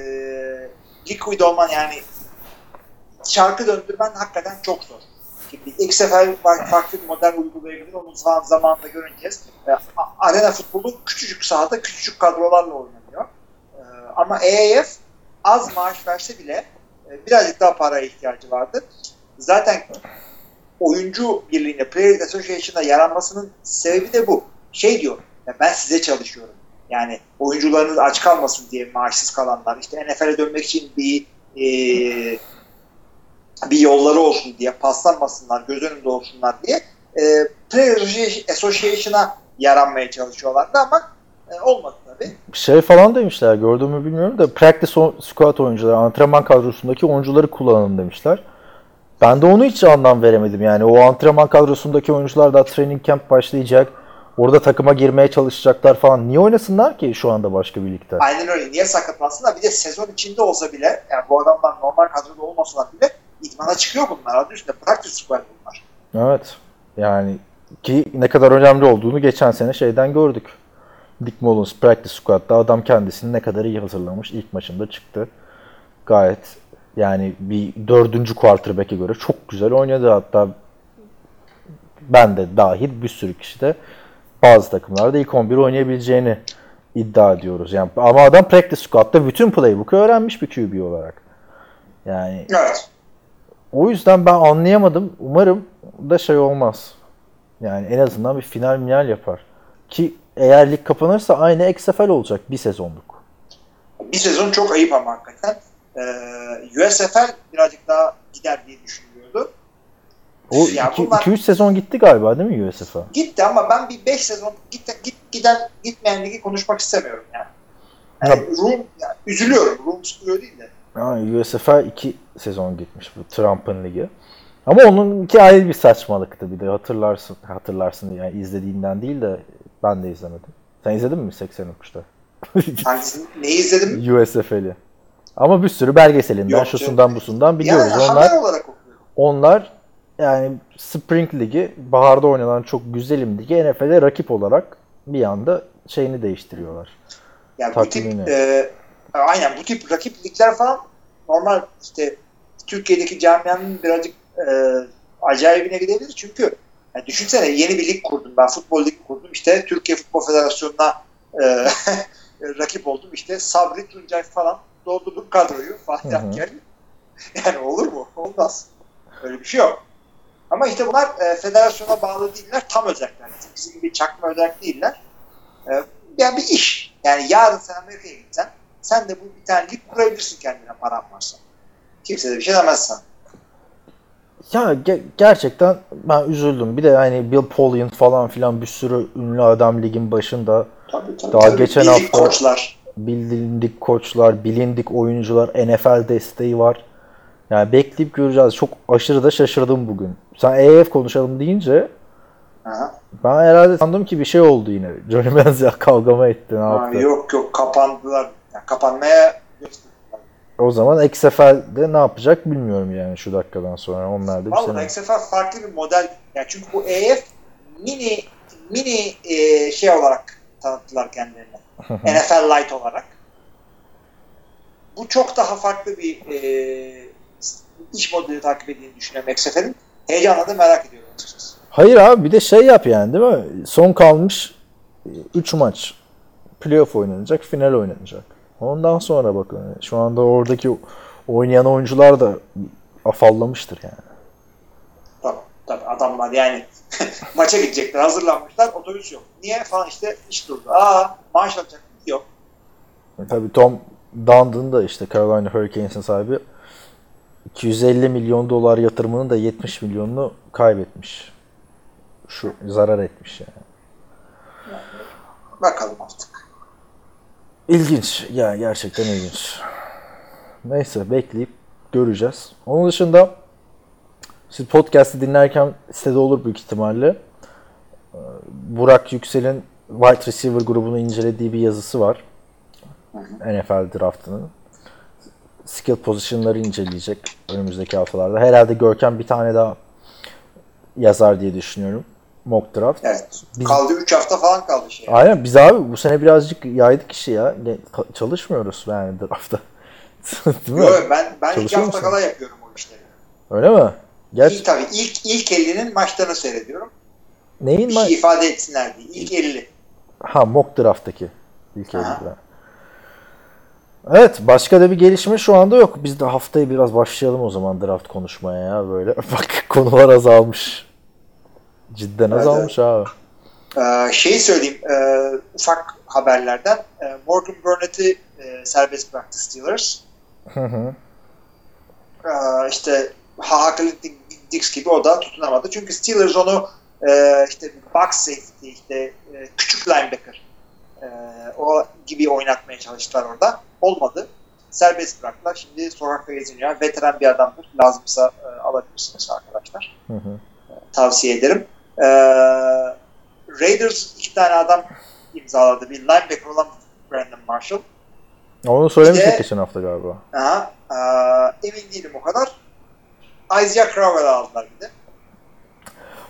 liquid olman yani şarkı döndürmen hakikaten çok zor. Şimdi ilk sefer farklı bir model uygulayabilir. Onu zaman zamanında göreceğiz. E, arena futbolu küçücük sahada küçücük kadrolarla oynanıyor. E, ama EAF az maaş verse bile e, birazcık daha paraya ihtiyacı vardı. Zaten oyuncu birliğine, Players Association'a yaranmasının sebebi de bu. Şey diyor, ya ben size çalışıyorum. Yani oyuncularınız aç kalmasın diye maaşsız kalanlar, işte NFL'e dönmek için bir e, bir yolları olsun diye, paslanmasınlar, göz önünde olsunlar diye e, Players Association'a yaranmaya çalışıyorlardı ama e, olmadı tabii. Şey falan demişler gördün mü bilmiyorum da practice squad oyuncuları, antrenman kadrosundaki oyuncuları kullanın demişler. Ben de onu hiç anlam veremedim yani. O antrenman kadrosundaki oyuncular da training camp başlayacak. Orada takıma girmeye çalışacaklar falan. Niye oynasınlar ki şu anda başka bir ligde? Aynen öyle. Niye sakatlansınlar? Bir de sezon içinde olsa bile yani bu adamlar normal kadroda olmasalar bile idmana çıkıyor bunlar. Adı üstünde practice squad bunlar. Evet. Yani ki ne kadar önemli olduğunu geçen sene şeyden gördük. Dick Mullins practice squad'da adam kendisini ne kadar iyi hazırlamış. İlk maçında çıktı. Gayet yani bir dördüncü quarterback'e göre çok güzel oynadı. Hatta ben de dahil bir sürü kişi de bazı takımlarda ilk 11 oynayabileceğini iddia ediyoruz. Yani ama adam practice squad'da bütün playbook'u öğrenmiş bir QB olarak. Yani Evet. o yüzden ben anlayamadım. Umarım da şey olmaz. Yani en azından bir final minal yapar. Ki eğer lig kapanırsa aynı XFL olacak bir sezonluk. Bir sezon çok ayıp ama hakikaten. Ee, USFL birazcık daha gider diye düşünülüyordu. O Ya 2-3 bunlar- sezon gitti galiba değil mi USFL? Gitti ama ben bir 5 sezon git, git, giden gitmeyen ligi konuşmak istemiyorum yani. yani Room, yani üzülüyorum. Room sıkılıyor değil de. Yani USFL 2 sezon gitmiş bu Trump'ın ligi. Ama onun iki ayrı bir saçmalıktı bir de hatırlarsın hatırlarsın yani izlediğinden değil de ben de izlemedim. Sen izledin mi 83'te? Hangisini, neyi izledim? <laughs> USFL'i. Ama bir sürü belgeselinden, Yok şusundan canım. busundan biliyoruz. Yani Onlar olarak onlar yani Spring Ligi, baharda oynanan çok güzelim ligi NFL'e rakip olarak bir anda şeyini değiştiriyorlar. Yani bu tip Takvimini. e, aynen bu tip rakip ligler falan normal işte Türkiye'deki camianın birazcık e, acayibine gidebilir çünkü yani düşünsene yeni bir lig kurdum ben futbol lig kurdum işte Türkiye Futbol Federasyonu'na e, <laughs> rakip oldum işte Sabri Tuncay falan doldurdum kadroyu Fatih Hı hı. Akker <laughs> yani olur mu? Olmaz. Öyle bir şey yok. Ama işte bunlar e, federasyona bağlı değiller, tam özellikler. Bizim gibi çakma özellik değiller. E, yani bir iş. Yani yarın sen Amerika'ya gitsen sen de bu bir tane lig kurabilirsin kendine paran varsa. Kimse de bir şey demez sana. Ya ge- gerçekten ben üzüldüm. Bir de hani Bill Polian falan filan bir sürü ünlü adam ligin başında. Tabii, tabii, Daha tabii. geçen hafta- koçlar. Bilindik koçlar, bilindik oyuncular, NFL desteği var. Yani bekleyip göreceğiz. Çok aşırı da şaşırdım bugün. Sen EF konuşalım deyince Aha. ben herhalde sandım ki bir şey oldu yine. Johnny Manziel <laughs> kavga mı etti ne yaptı? yok yok kapandılar. Yani kapanmaya. O zaman XFL'de ne yapacak bilmiyorum yani şu dakikadan sonra. Onlar da bir Vallahi sene. XFL farklı bir model. Yani çünkü bu EF mini mini e, şey olarak tanıttılar kendilerini. NFL Light olarak. Bu çok daha farklı bir e, iş modeli takip ettiğini düşünüyorum XFL'in. Heyecanla da merak ediyorum açıkçası. Hayır abi bir de şey yap yani değil mi? Son kalmış 3 maç. Playoff oynanacak, final oynanacak. Ondan sonra bakın. Şu anda oradaki oynayan oyuncular da afallamıştır yani. Tabii, tabii adamlar yani <laughs> maça gidecekler, hazırlanmışlar, otobüs yok. Niye falan işte iş durdu. Aa maaş alacak yok. E Tabii Tom Dundon da işte Carolina Hurricanes'in sahibi 250 milyon dolar yatırımının da 70 milyonunu kaybetmiş. Şu zarar etmiş yani. Bakalım artık. İlginç. Ya gerçekten ilginç. Neyse bekleyip göreceğiz. Onun dışında siz podcast'i dinlerken sitede olur büyük ihtimalle. Ee, Burak Yüksel'in wide receiver grubunu incelediği bir yazısı var. NFL draftının. Skill pozisyonları inceleyecek önümüzdeki haftalarda. Herhalde Görkem bir tane daha yazar diye düşünüyorum. Mock draft. Evet. Biz- Kaldı 3 hafta falan kaldı şey. Aynen biz abi bu sene birazcık yaydık işi ya. Çalışmıyoruz yani draftta. <laughs> Değil mi? Yok ben ben iki Çalışıyor hafta musun? kala yapıyorum o işleri. Öyle mi? Gerçi İlk tabii ilk ilk 50'nin maçlarını seyrediyorum. neyin Bir şey ifade etsinler diye. İlk 50. Ha mock draft'taki. İlk Aha. elinde. Evet başka da bir gelişme şu anda yok. Biz de haftaya biraz başlayalım o zaman draft konuşmaya ya böyle. <laughs> Bak konular azalmış. Cidden Evet, azalmış abi. Ee, şeyi söyleyeyim e, ufak haberlerden. E, Morgan Burnett'i e, serbest bıraktı Steelers. Hı hı. Ee, işte Haha Clinton Dix gibi o da tutunamadı. Çünkü Steelers onu e, işte box safety, işte e, küçük linebacker e, o gibi oynatmaya çalıştılar orada. Olmadı. Serbest bıraktılar. Şimdi sokakta geziniyor. Veteran bir adamdır. Lazımsa e, alabilirsiniz arkadaşlar. Hı hı. Tavsiye ederim. Ee, Raiders iki tane adam imzaladı. Bir linebacker olan Brandon Marshall. Onu söylemiştik de- geçen hafta galiba. Aha, ee, emin değilim o kadar. Isaiah Crowell aldılar bir de.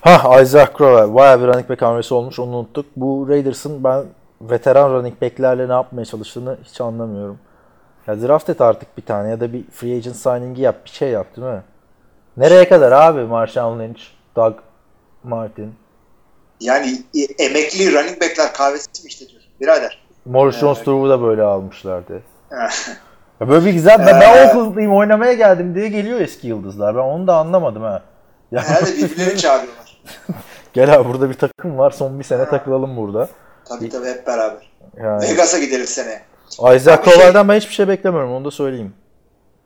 Ha Isaac Crowell. Bayağı bir running back hamlesi olmuş onu unuttuk. Bu Raiders'ın ben veteran running back'lerle ne yapmaya çalıştığını hiç anlamıyorum. Ya draft et artık bir tane ya da bir free agent signing'i yap. Bir şey yap değil mi? Nereye kadar abi Marshawn Lynch, Doug Martin, Yani e, emekli running backler kahvesi mi işletiyor? Birader. Morris Evet. Jones-Drew da böyle almışlardı. <laughs> Ya böyle bir güzel ben, Ee, ben Oakland'lıyım oynamaya geldim diye geliyor eski yıldızlar. Ben onu da anlamadım ha. Ya, Herhalde <laughs> birbirlerini çağırıyorlar. <laughs> gel abi burada bir takım var son bir sene takılalım burada. Tabii tabii hep beraber. Yani. Vegas'a gideriz seneye. Isaac Abi şey- ben hiçbir şey beklemiyorum onu da söyleyeyim.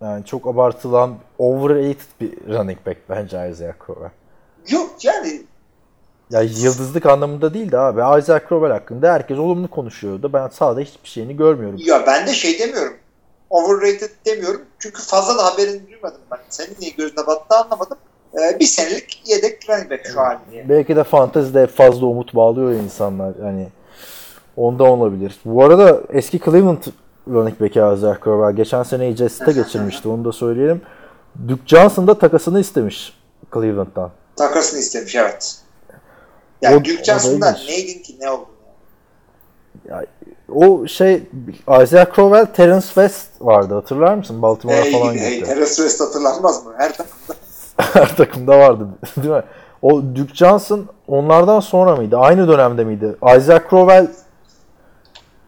Yani çok abartılan overrated bir running back bence Isaac Crowell. Yok yani Ya yıldızlık anlamında değil de abi Isaac Crowell hakkında herkes olumlu konuşuyordu. Ben sahada hiçbir şeyini görmüyorum. ya ben de şey demiyorum. Overrated demiyorum. Çünkü fazla da haberini duymadım ben. Senin niye gözüne battı anlamadım. Ee, bir senelik yedek running back şu halinde. Belki de fantezide fazla umut bağlıyor ya insanlar. Yani ondan olabilir. Bu arada eski Cleveland running back'i Isaac Crowell. Geçen sene Jets'te geçirmişti. Onu da söyleyelim. Duke Johnson da takasını istemiş Cleveland'dan. Takasını istemiş evet. Yani O- Duke Johnson'dan neydin ki ne oldu? O şey Isaiah Crowell, Terence West vardı hatırlar mısın? Baltimore'a Hey, falan hey, gitti. Terence West hatırlanmaz mı? Her takımda. <laughs> Her takımda vardı <laughs> değil mi? O Duke Johnson onlardan sonra mıydı? Aynı dönemde miydi? Isaiah Crowell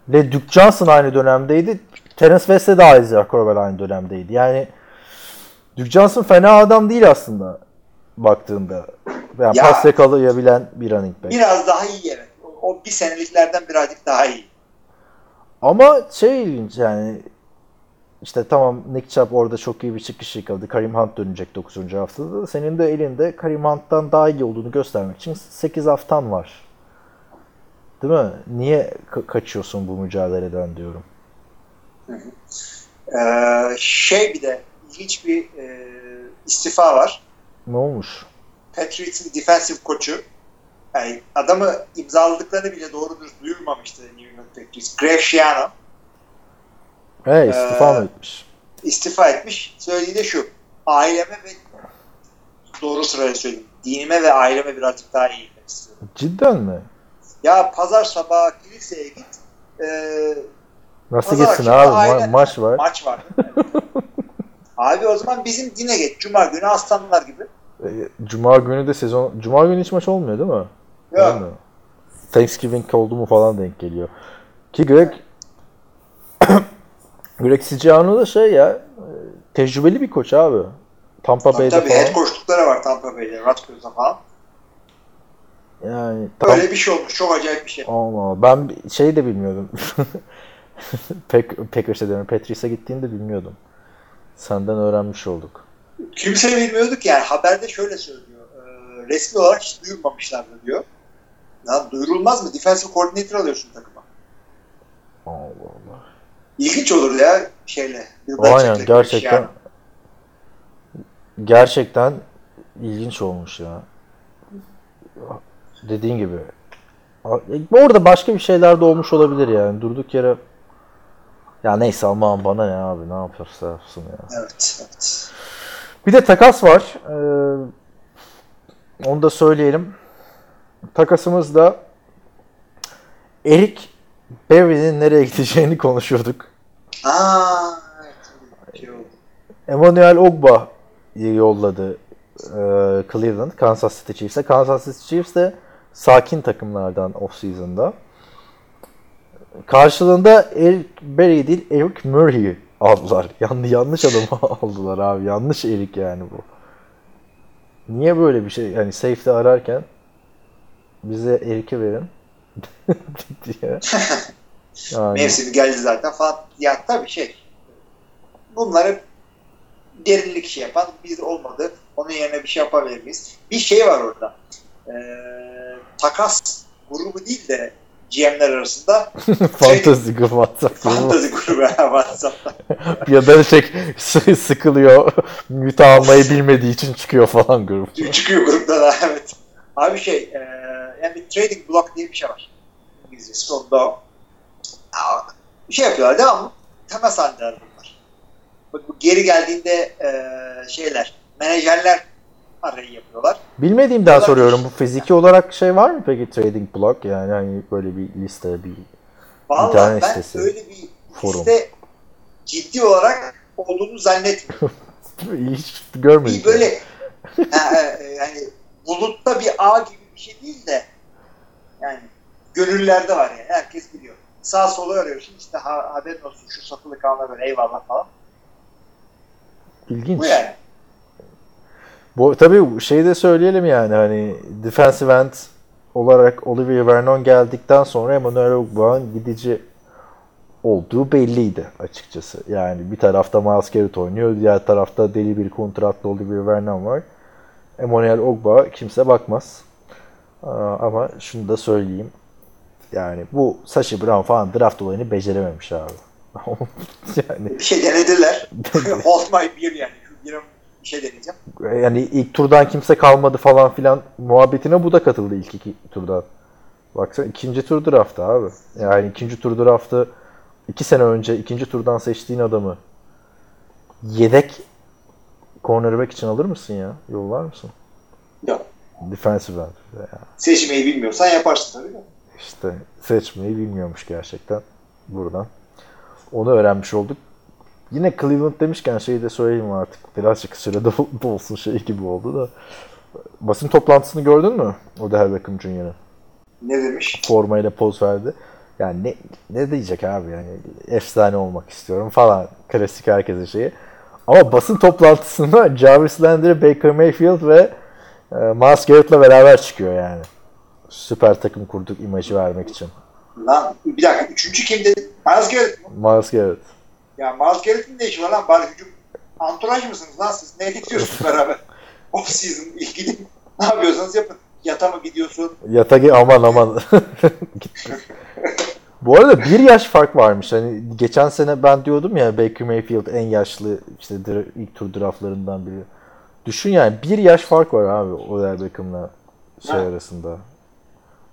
ile Duke Johnson aynı dönemdeydi. Terence West de Isaiah Crowell aynı dönemdeydi. Yani Duke Johnson fena adam değil aslında baktığında. Yani Ya. pas yakalayabilen bir running back. Biraz daha iyi evet. O, o bir seneliklerden birazcık daha iyi. Ama şey ilginç yani işte tamam Nick Chubb orada çok iyi bir çıkış yakaladı. Karim Hunt dönecek 9. haftada. Senin de elinde Karim Hunt'tan daha iyi olduğunu göstermek için 8 haftan var. Değil mi? Niye ka- kaçıyorsun bu mücadeleden diyorum. Ee, şey bir de ilginç bir e, istifa var. Ne olmuş? Patriots'ın defensive koçu yani adamı imzaladıklarını bile doğru dürüst duyurmamıştı New England Patriots. Greg Schiano He istifa Ee, etmiş? istifa etmiş. Söylediği de şu. Aileme ve doğru sırayla söyleyeyim. Dinime ve aileme birazcık daha iyi gitmek istiyorum. Cidden mi? Ya pazar sabahı kiliseye git. Ee, Nasıl gitsin abi? Ma- aynen. maç var. maç var. <laughs> Abi o zaman bizim dine geç. Cuma günü aslanlar gibi. E, Cuma günü de sezon... Cuma günü hiç maç olmuyor değil mi? Olmuyor. Thanksgiving oldu mu falan denk geliyor. Ki Greg <coughs> Greg Siciano da şey ya e, tecrübeli bir koç abi. Tampa Tabii, Bay'de tabii falan. head coachlukları var Tampa Bay'de. Rutgers'da falan. Yani tam, Öyle bir şey olmuş. Çok acayip bir şey. Allah. Ben bir şey de bilmiyordum. <laughs> Pack, Packers'e diyorum. Patrice'e gittiğini de bilmiyordum. Senden öğrenmiş olduk. Kimse bilmiyorduk yani. Haberde şöyle söylüyor. Ee, resmi olarak hiç duyurmamışlardı diyor. Ya duyurulmaz mı? Defensive coordinator alıyorsun takıma. Allah Allah. İlginç olur ya şeyle. Aynen gerçekten yani. gerçekten ilginç olmuş ya. Dediğin gibi. Orada başka bir şeyler de olmuş olabilir yani. Durduk yere ya neyse aman bana ne abi ne yapıyorsa yapsın ya. Evet, evet. Bir de takas var. Ee, onu da söyleyelim. Takasımız da Eric Berry'nin nereye gideceğini konuşuyorduk. Aa, evet. Emmanuel Ogba yolladı e, Cleveland, Kansas City Chiefs'e. Kansas City Chiefs de sakin takımlardan off-season'da. Karşılığında Eric Berry değil, Eric Murray'i aldılar. <laughs> Yan, yanlış adamı <laughs> aldılar abi. Yanlış Eric yani bu. Niye böyle bir şey? Yani safety ararken bize Eric'i verin. <laughs> diye. <laughs> Yani, Mevsimi geldi zaten falan. Ya tabii şey. Bunları derinlik şey yapan biz olmadı. Onun yerine bir şey yapabilir miyiz? Bir şey var orada. Ee, takas grubu değil de GM'ler arasında <laughs> Fantasy grubu WhatsApp grubu. fantasy grubu WhatsApp'ta. ya da şey sı- sıkılıyor. Müte almayı bilmediği için çıkıyor falan grup. Çıkıyor grupta da evet. Abi şey e, yani bir trading block diye bir şey var. İngilizcesi sonunda o. Bir şey yapıyorlar devamlı. Temas halindeler bunlar. Bak bu geri geldiğinde e, şeyler menajerler arayı yapıyorlar. Bilmediğimden Olabilir. soruyorum. Bu fiziki olarak şey var mı peki trading block? Yani hani böyle bir liste bir Vallahi İnternet ben sitesi, öyle bir forum. liste ciddi olarak olduğunu zannetmiyorum. <laughs> hiç görmedik. bir böyle e, e, yani bulutta bir ağ gibi bir şey değil de yani gönüllerde var yani herkes biliyor. Sağ sola arıyorsun işte ha, haberin olsun şu satılı kalana böyle eyvallah falan. İlginç. Bu yani. Bu tabii şey de söyleyelim yani hani defensive end olarak Olivier Vernon geldikten sonra Emmanuel Ogbah'ın gidici olduğu belliydi açıkçası. Yani bir tarafta Miles Garrett oynuyor, diğer tarafta deli bir kontratlı Olivier Vernon var. Emmanuel Ogba kimse bakmaz. Ama şunu da söyleyeyim. Yani bu Sashi Brown falan draft olayını becerememiş abi. <laughs> yani Bir şey denediler. <laughs> <laughs> Hold my beer yani. Birim bir şey deneyeceğim. yani ilk turdan kimse kalmadı falan filan muhabbetine bu da katıldı ilk iki turdan. Baksana ikinci tur draftı abi. Yani ikinci tur draftı iki sene önce ikinci turdan seçtiğin adamı yedek cornerback için alır mısın ya? Yollar mısın? Yok. Defensive end. Ya Seçmeyi bilmiyorsan yaparsın tabii de. işte seçmeyi bilmiyormuş gerçekten buradan. Onu öğrenmiş olduk. Yine Cleveland demişken şeyi de söyleyeyim artık. Birazcık sürede <laughs> olsun şey gibi oldu da. Basın toplantısını gördün mü? O da Beckham Jr.'ın. Ne demiş? Formayla poz verdi. Yani ne, ne diyecek abi yani efsane olmak istiyorum falan. Klasik herkesin şeyi. Ama basın toplantısında <laughs> Jarvis Landry, Baker Mayfield ve e, Miles Garrett'la beraber çıkıyor yani. Süper takım kurduk imajı vermek için. Lan bir dakika. Üçüncü kimdi? Miles Garrett mi? Miles Garrett. Ya Miles Garrett'in ne işi var lan? Bari hücum anturaj mısınız lan siz? Ne gidiyorsunuz beraber? <laughs> Off season ilgili. Ne yapıyorsanız yapın. Yata mı gidiyorsun? Yatagi aman aman. <laughs> Bu arada bir yaş fark varmış. Hani geçen sene ben diyordum ya Baker Mayfield en yaşlı işte ilk tur draftlarından biri. Düşün yani bir yaş fark var abi Odell Beckham'la şey Ha. arasında.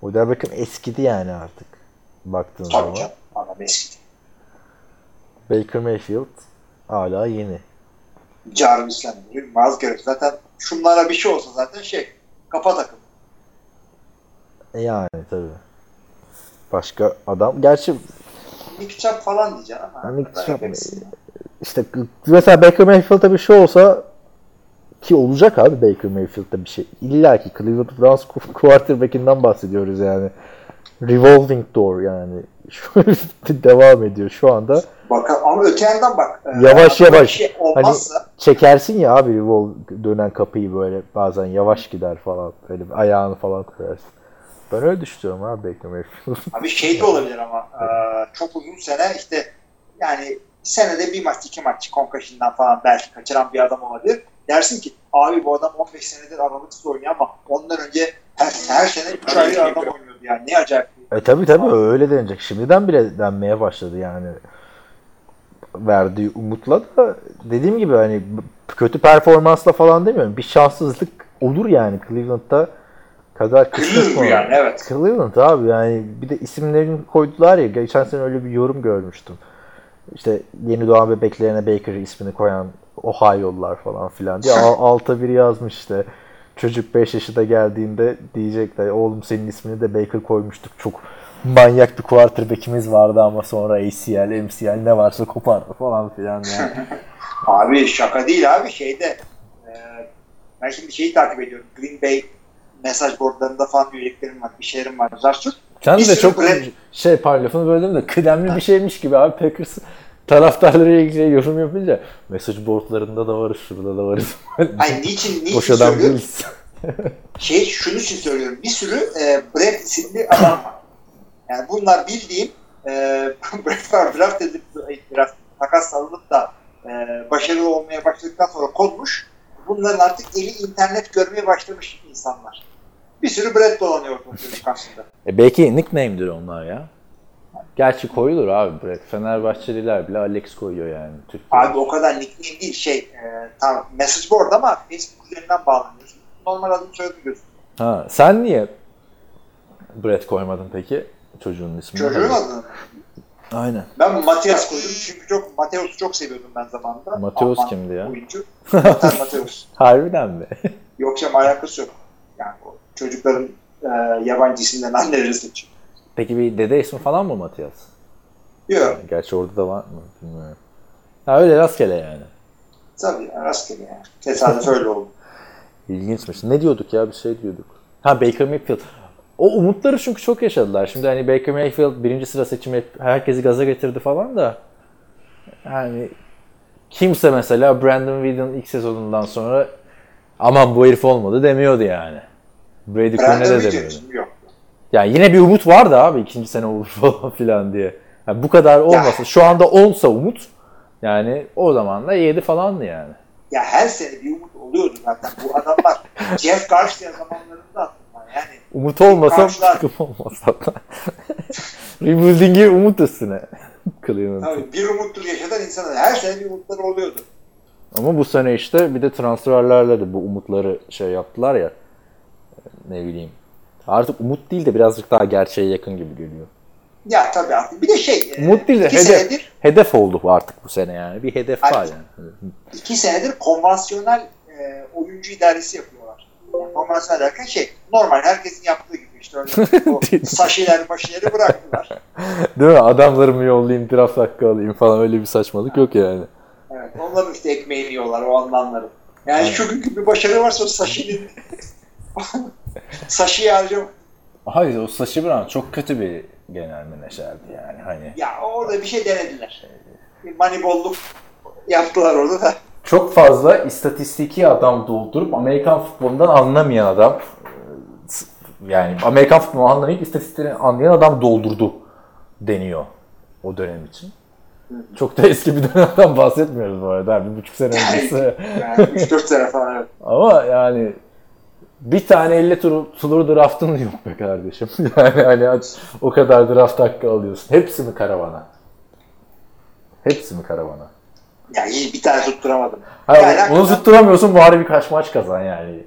Odell Beckham eskidi yani artık baktığın Tabii zaman. canım. Adam eski. Baker Mayfield hala yeni. Miles Garrett. Zaten şunlara bir şey olsa zaten şey kafa takım. E Yani tabii. Başka adam. Gerçi Nick Chubb falan diyeceksin ama. Nick Chubb işte mesela Baker Mayfield'da bir şey olsa ki olacak abi Baker Mayfield'da bir şey. İlla ki Cleveland Browns quarterback'inden bahsediyoruz yani. Revolving door yani. <laughs> Devam ediyor şu anda. Bak ama öte yandan bak. e, Yavaş adama yavaş. Şey olmazsa Çekersin ya abi revol dönen kapıyı böyle bazen yavaş gider falan. Böyle ayağını falan koyarsın. Ben öyle düşünüyorum abi Baker Mayfield. abi şey de olabilir ama <laughs> e, çok uzun sene işte yani senede bir maç iki maç concussion'dan falan belki kaçıran bir adam olabilir. Dersin ki abi bu adam 15 senedir aralıksız oynuyor ama ondan önce her, her sene 3 ayrı adam oynuyordu yani ne acayip. E tabi tabi öyle denecek. Şimdiden bile denmeye başladı yani. Verdiği umutla da dediğim gibi hani kötü performansla falan demiyorum. Bir şanssızlık olur yani Cleveland'da kadar kısmet var? yani evet. Cleveland abi yani bir de isimlerini koydular ya. Geçen sene öyle bir yorum görmüştüm. İşte yeni doğan bebeklerine Baker ismini koyan Ohio'lular falan filan diye Al- <laughs> alta biri yazmış işte. Çocuk 5 yaşında geldiğinde diyecekler oğlum senin ismini de Baker koymuştuk. Çok manyak bir quarterback'imiz vardı ama sonra ACL, MCL ne varsa kopardı falan filan yani. <laughs> Abi şaka değil abi şeyde e, ben şimdi şeyi takip ediyorum. Green Bay mesaj boardlarında falan üyeliklerim var. Bir şeylerim var. Zarsut. Sen Bir de çok Brett- şey pardon lafını böldüm de kıdemli bir şeymiş gibi abi Packers taraftarları ilgili yorum yapınca mesaj boardlarında da varız şurada da varız. <laughs> Ay niçin, niçin Boş adam söylüyorum? değiliz. <laughs> Şey şunu için söylüyorum. Bir sürü e, Brett isimli adam var. Yani bunlar bildiğim e, <laughs> Brett var draft edip draft takas alınıp da e, başarılı olmaya başladıktan sonra konmuş. Bunların artık eli internet görmeye başlamış insanlar. Bir sürü Brett dolanıyor çocuk karşısında. E belki nickname'dir onlar ya. Gerçi koyulur abi Brett. Fenerbahçeliler bile Alex koyuyor yani. Türkiye. Abi o kadar nickname değil şey e, tam message board ama Facebook üzerinden bağlanıyorsun. Normal soyadım gözüküyor. Ha, sen niye Brett koymadın peki çocuğun ismini? Çocuğun adını. Aynen. Ben Matias koydum çünkü çok Mateus'u çok seviyordum ben zamanında. Mateus Alman kimdi ya? Oyuncu. Mateus. <laughs> Harbiden mi? Yoksa alakası yok. Yani o çocukların e, yabancı isimlerini anneleri seçiyor. Peki bir dede ismi falan mı Matias? Yok. Gerçi orada da var mı? Bilmiyorum. Ha öyle rastgele yani. Tabii rastgele yani. Tesadüf öyle oldu. <laughs> İlginçmiş. Ne diyorduk ya? Bir şey diyorduk. Ha Baker Mayfield. O umutları çünkü çok yaşadılar. Şimdi hani Baker Mayfield birinci sıra seçimi herkesi gaza getirdi falan da yani kimse mesela Brandon Whedon ilk sezonundan sonra aman bu herif olmadı demiyordu yani. Brady Quinn'e de Brandon demiyordu. Yani yine bir umut vardı abi ikinci sene olur <laughs> falan filan diye. Yani bu kadar olmasa şu anda olsa umut yani o zaman da 7 falandı yani. Ya her sene bir umut oluyordu zaten. Bu adamlar <laughs> Jeff Garcia zamanlarında aslında yani Umut olmasa takım olmasa da. <laughs> Rebuilding'i umut üstüne. Tabii bir umuttur yaşatan insanlar. Her sene bir umutları oluyordu. Ama bu sene işte bir de transferlerle de bu umutları şey yaptılar ya. Ne bileyim. Artık umut değil de birazcık daha gerçeğe yakın gibi geliyor. Ya tabii artık. Bir de şey Umut değil de hedef, senedir hedef oldu artık bu sene yani. Bir hedef var yani. iki senedir konvansiyonel e, oyuncu idaresi yapıyorlar. Yani konvansiyonel derken şey normal herkesin yaptığı gibi işte örneğin saşiler başileri bıraktılar. Değil mi? Adamlarımı yollayayım, draft hakkı alayım falan öyle bir saçmalık yok yani. Evet, onların işte ekmeğini yiyorlar o anlamları. Yani şu günkü bir başarı varsa o Sashi'nin <laughs> Sashi'yi harcam. Hayır o Sashi Brown çok kötü bir genel menajerdi yani hani. Ya orada bir şey denediler. Bir manibolluk yaptılar orada da. Çok fazla istatistiki adam doldurup Amerikan futbolundan anlamayan adam yani Amerikan futbolunu anlamayıp istatistiklerini anlayan adam doldurdu deniyor o dönem için. Çok da eski bir dönemden bahsetmiyoruz bu arada. Bir buçuk sene öncesi. Yani 3-4 sene falan. Ama yani bir tane 50 tur, tur draftın <laughs> yok be kardeşim. <laughs> Yani hani o kadar draft hakkı alıyorsun. Hepsi mi karavana? Hepsi mi karavana? Ya iyi bir tane tutturamadım. Hayır, Yani onu hakikaten- tutturamıyorsun bari birkaç maç kazan yani.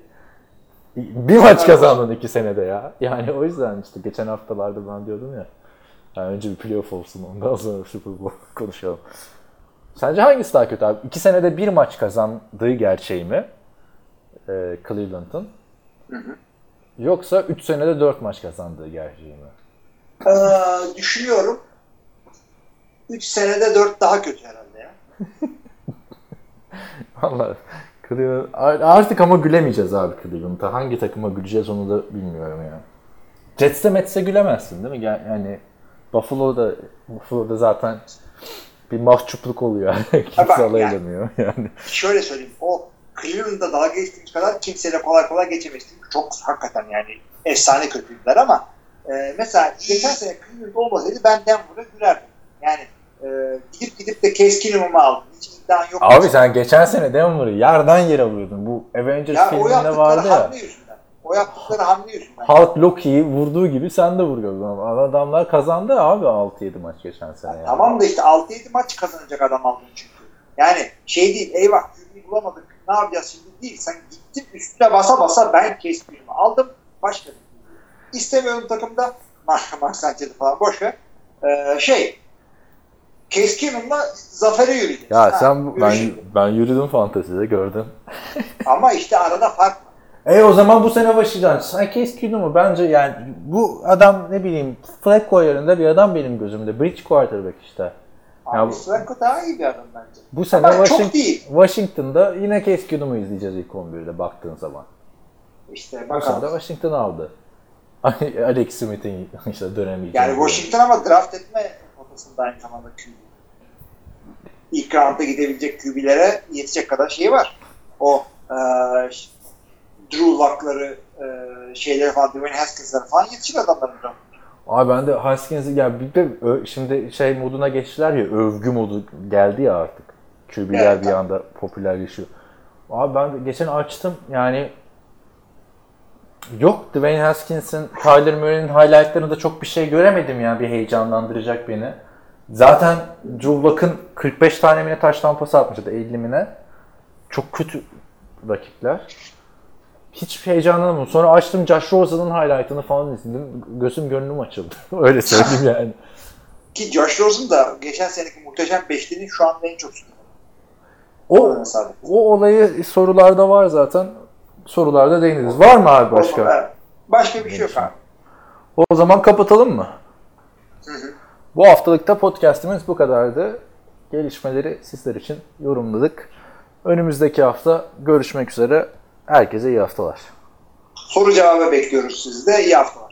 Bir maç kazandın iki senede ya. Yani o yüzden işte geçen haftalarda ben diyordum ya. Yani önce bir playoff olsun ondan sonra Super Bowl <laughs> konuşalım. Sence hangisi daha kötü abi? İki senede bir maç kazandığı gerçeği mi? Ee, Cleveland'ın. Yoksa 3 senede 4 maç kazandığı gerçeği mi? Ee, düşünüyorum. 3 senede 4 daha kötü herhalde ya. <laughs> Valla Cleveland artık ama gülemeyeceğiz abi Cleveland'a. Hangi takıma güleceğiz onu da bilmiyorum ya. Jets'e Mets'e gülemezsin değil mi? Ya- Yani Buffalo'da Buffalo'da zaten bir mahcupluk oluyor. <laughs> Kimse alay yani- edemiyor yani. Şöyle söyleyeyim. O Cleveland'da dalga geçtiğimiz kadar kimseyle kolay kolay geçemeyiz. Çünkü Çok hakikaten yani efsane kötüydüler ama e, mesela geçen sene Cleveland olmasaydı ben Denver'a gülerdim. Yani e, gidip gidip de Keenum'u aldım. Hiç iddian yok. Abi sen geçen sene Denver'ı yerden yere vuruyordun. Bu Avengers ya filminde vardı ya. O yaptıkları hamle yüzünden. Hulk Loki'yi vurduğu gibi sen de vuruyordun. Adamlar kazandı abi 6-7 maç geçen sene. yani. Tamam da işte 6-7 maç kazanacak adam aldın çünkü. Yani şey değil eyvah bulamadık ne yapacağız şimdi değil. Sen gittin üstüne basa basa ben Keenum'u aldım. Başka İstemiyorum takımda. Mark, Sanchez'i falan boş ver. Ee, şey Case Keenum'la zafere yürüyeceğiz. Ya Ha, sen bu- ben ben yürüdüm fantezide gördün. <laughs> Ama işte arada fark var. E o zaman bu sene başlayacaksın. Sen Case Keenum'u bence yani bu adam ne bileyim Flacco yerinde bir adam benim gözümde. Bridge quarterback işte. Ya Abi bu- Flacco daha iyi bir adam bence. Bu sene Ama çok Washington, değil. Washington'da yine Case Keenum'u izleyeceğiz ilk 11'de baktığın zaman. İşte Bu sene de bakalım. Washington aldı. <laughs> Alex Smith'in <laughs> işte dönemi. Yani Washington ama draft etme potasında aynı zamanda QB. İlk roundda gidebilecek QB'lere yetecek kadar şeyi var. O e, Drew Luck'ları e, şeyleri falan, Dwayne Haskins'ları falan yetişir adamların draft. Abi ben de Haskins'i ya bir de şimdi şey moduna geçtiler ya övgü modu geldi ya artık. QB'ler Evet, bir anda popülerleşiyor. Abi ben de geçen açtım yani yok Dwayne Haskins'in Tyler Murray'nin highlightlarında çok bir şey göremedim ya bir heyecanlandıracak beni. Zaten Drew Luck'ın 45 tane mine taş tampası atmıştı 50 mine. Çok kötü rakipler. Hiç heyecanlanmadım. Sonra açtım Josh Rosen'ın highlight'ını falan izledim. Gözüm gönlüm açıldı. <laughs> Öyle söyleyeyim yani. Ki Josh Rosen da geçen seneki muhteşem beşlinin şu anda en çok sunuyor. O, o olayı sorularda var zaten. Sorularda değiniriz. Var mı abi başka? Evet. Başka bir şey yok abi. O zaman kapatalım mı? Hı hı. Bu haftalıkta podcastimiz bu kadardı. Gelişmeleri sizler için yorumladık. Önümüzdeki hafta görüşmek üzere. Herkese iyi haftalar. Soru cevabı bekliyoruz sizde. İyi haftalar.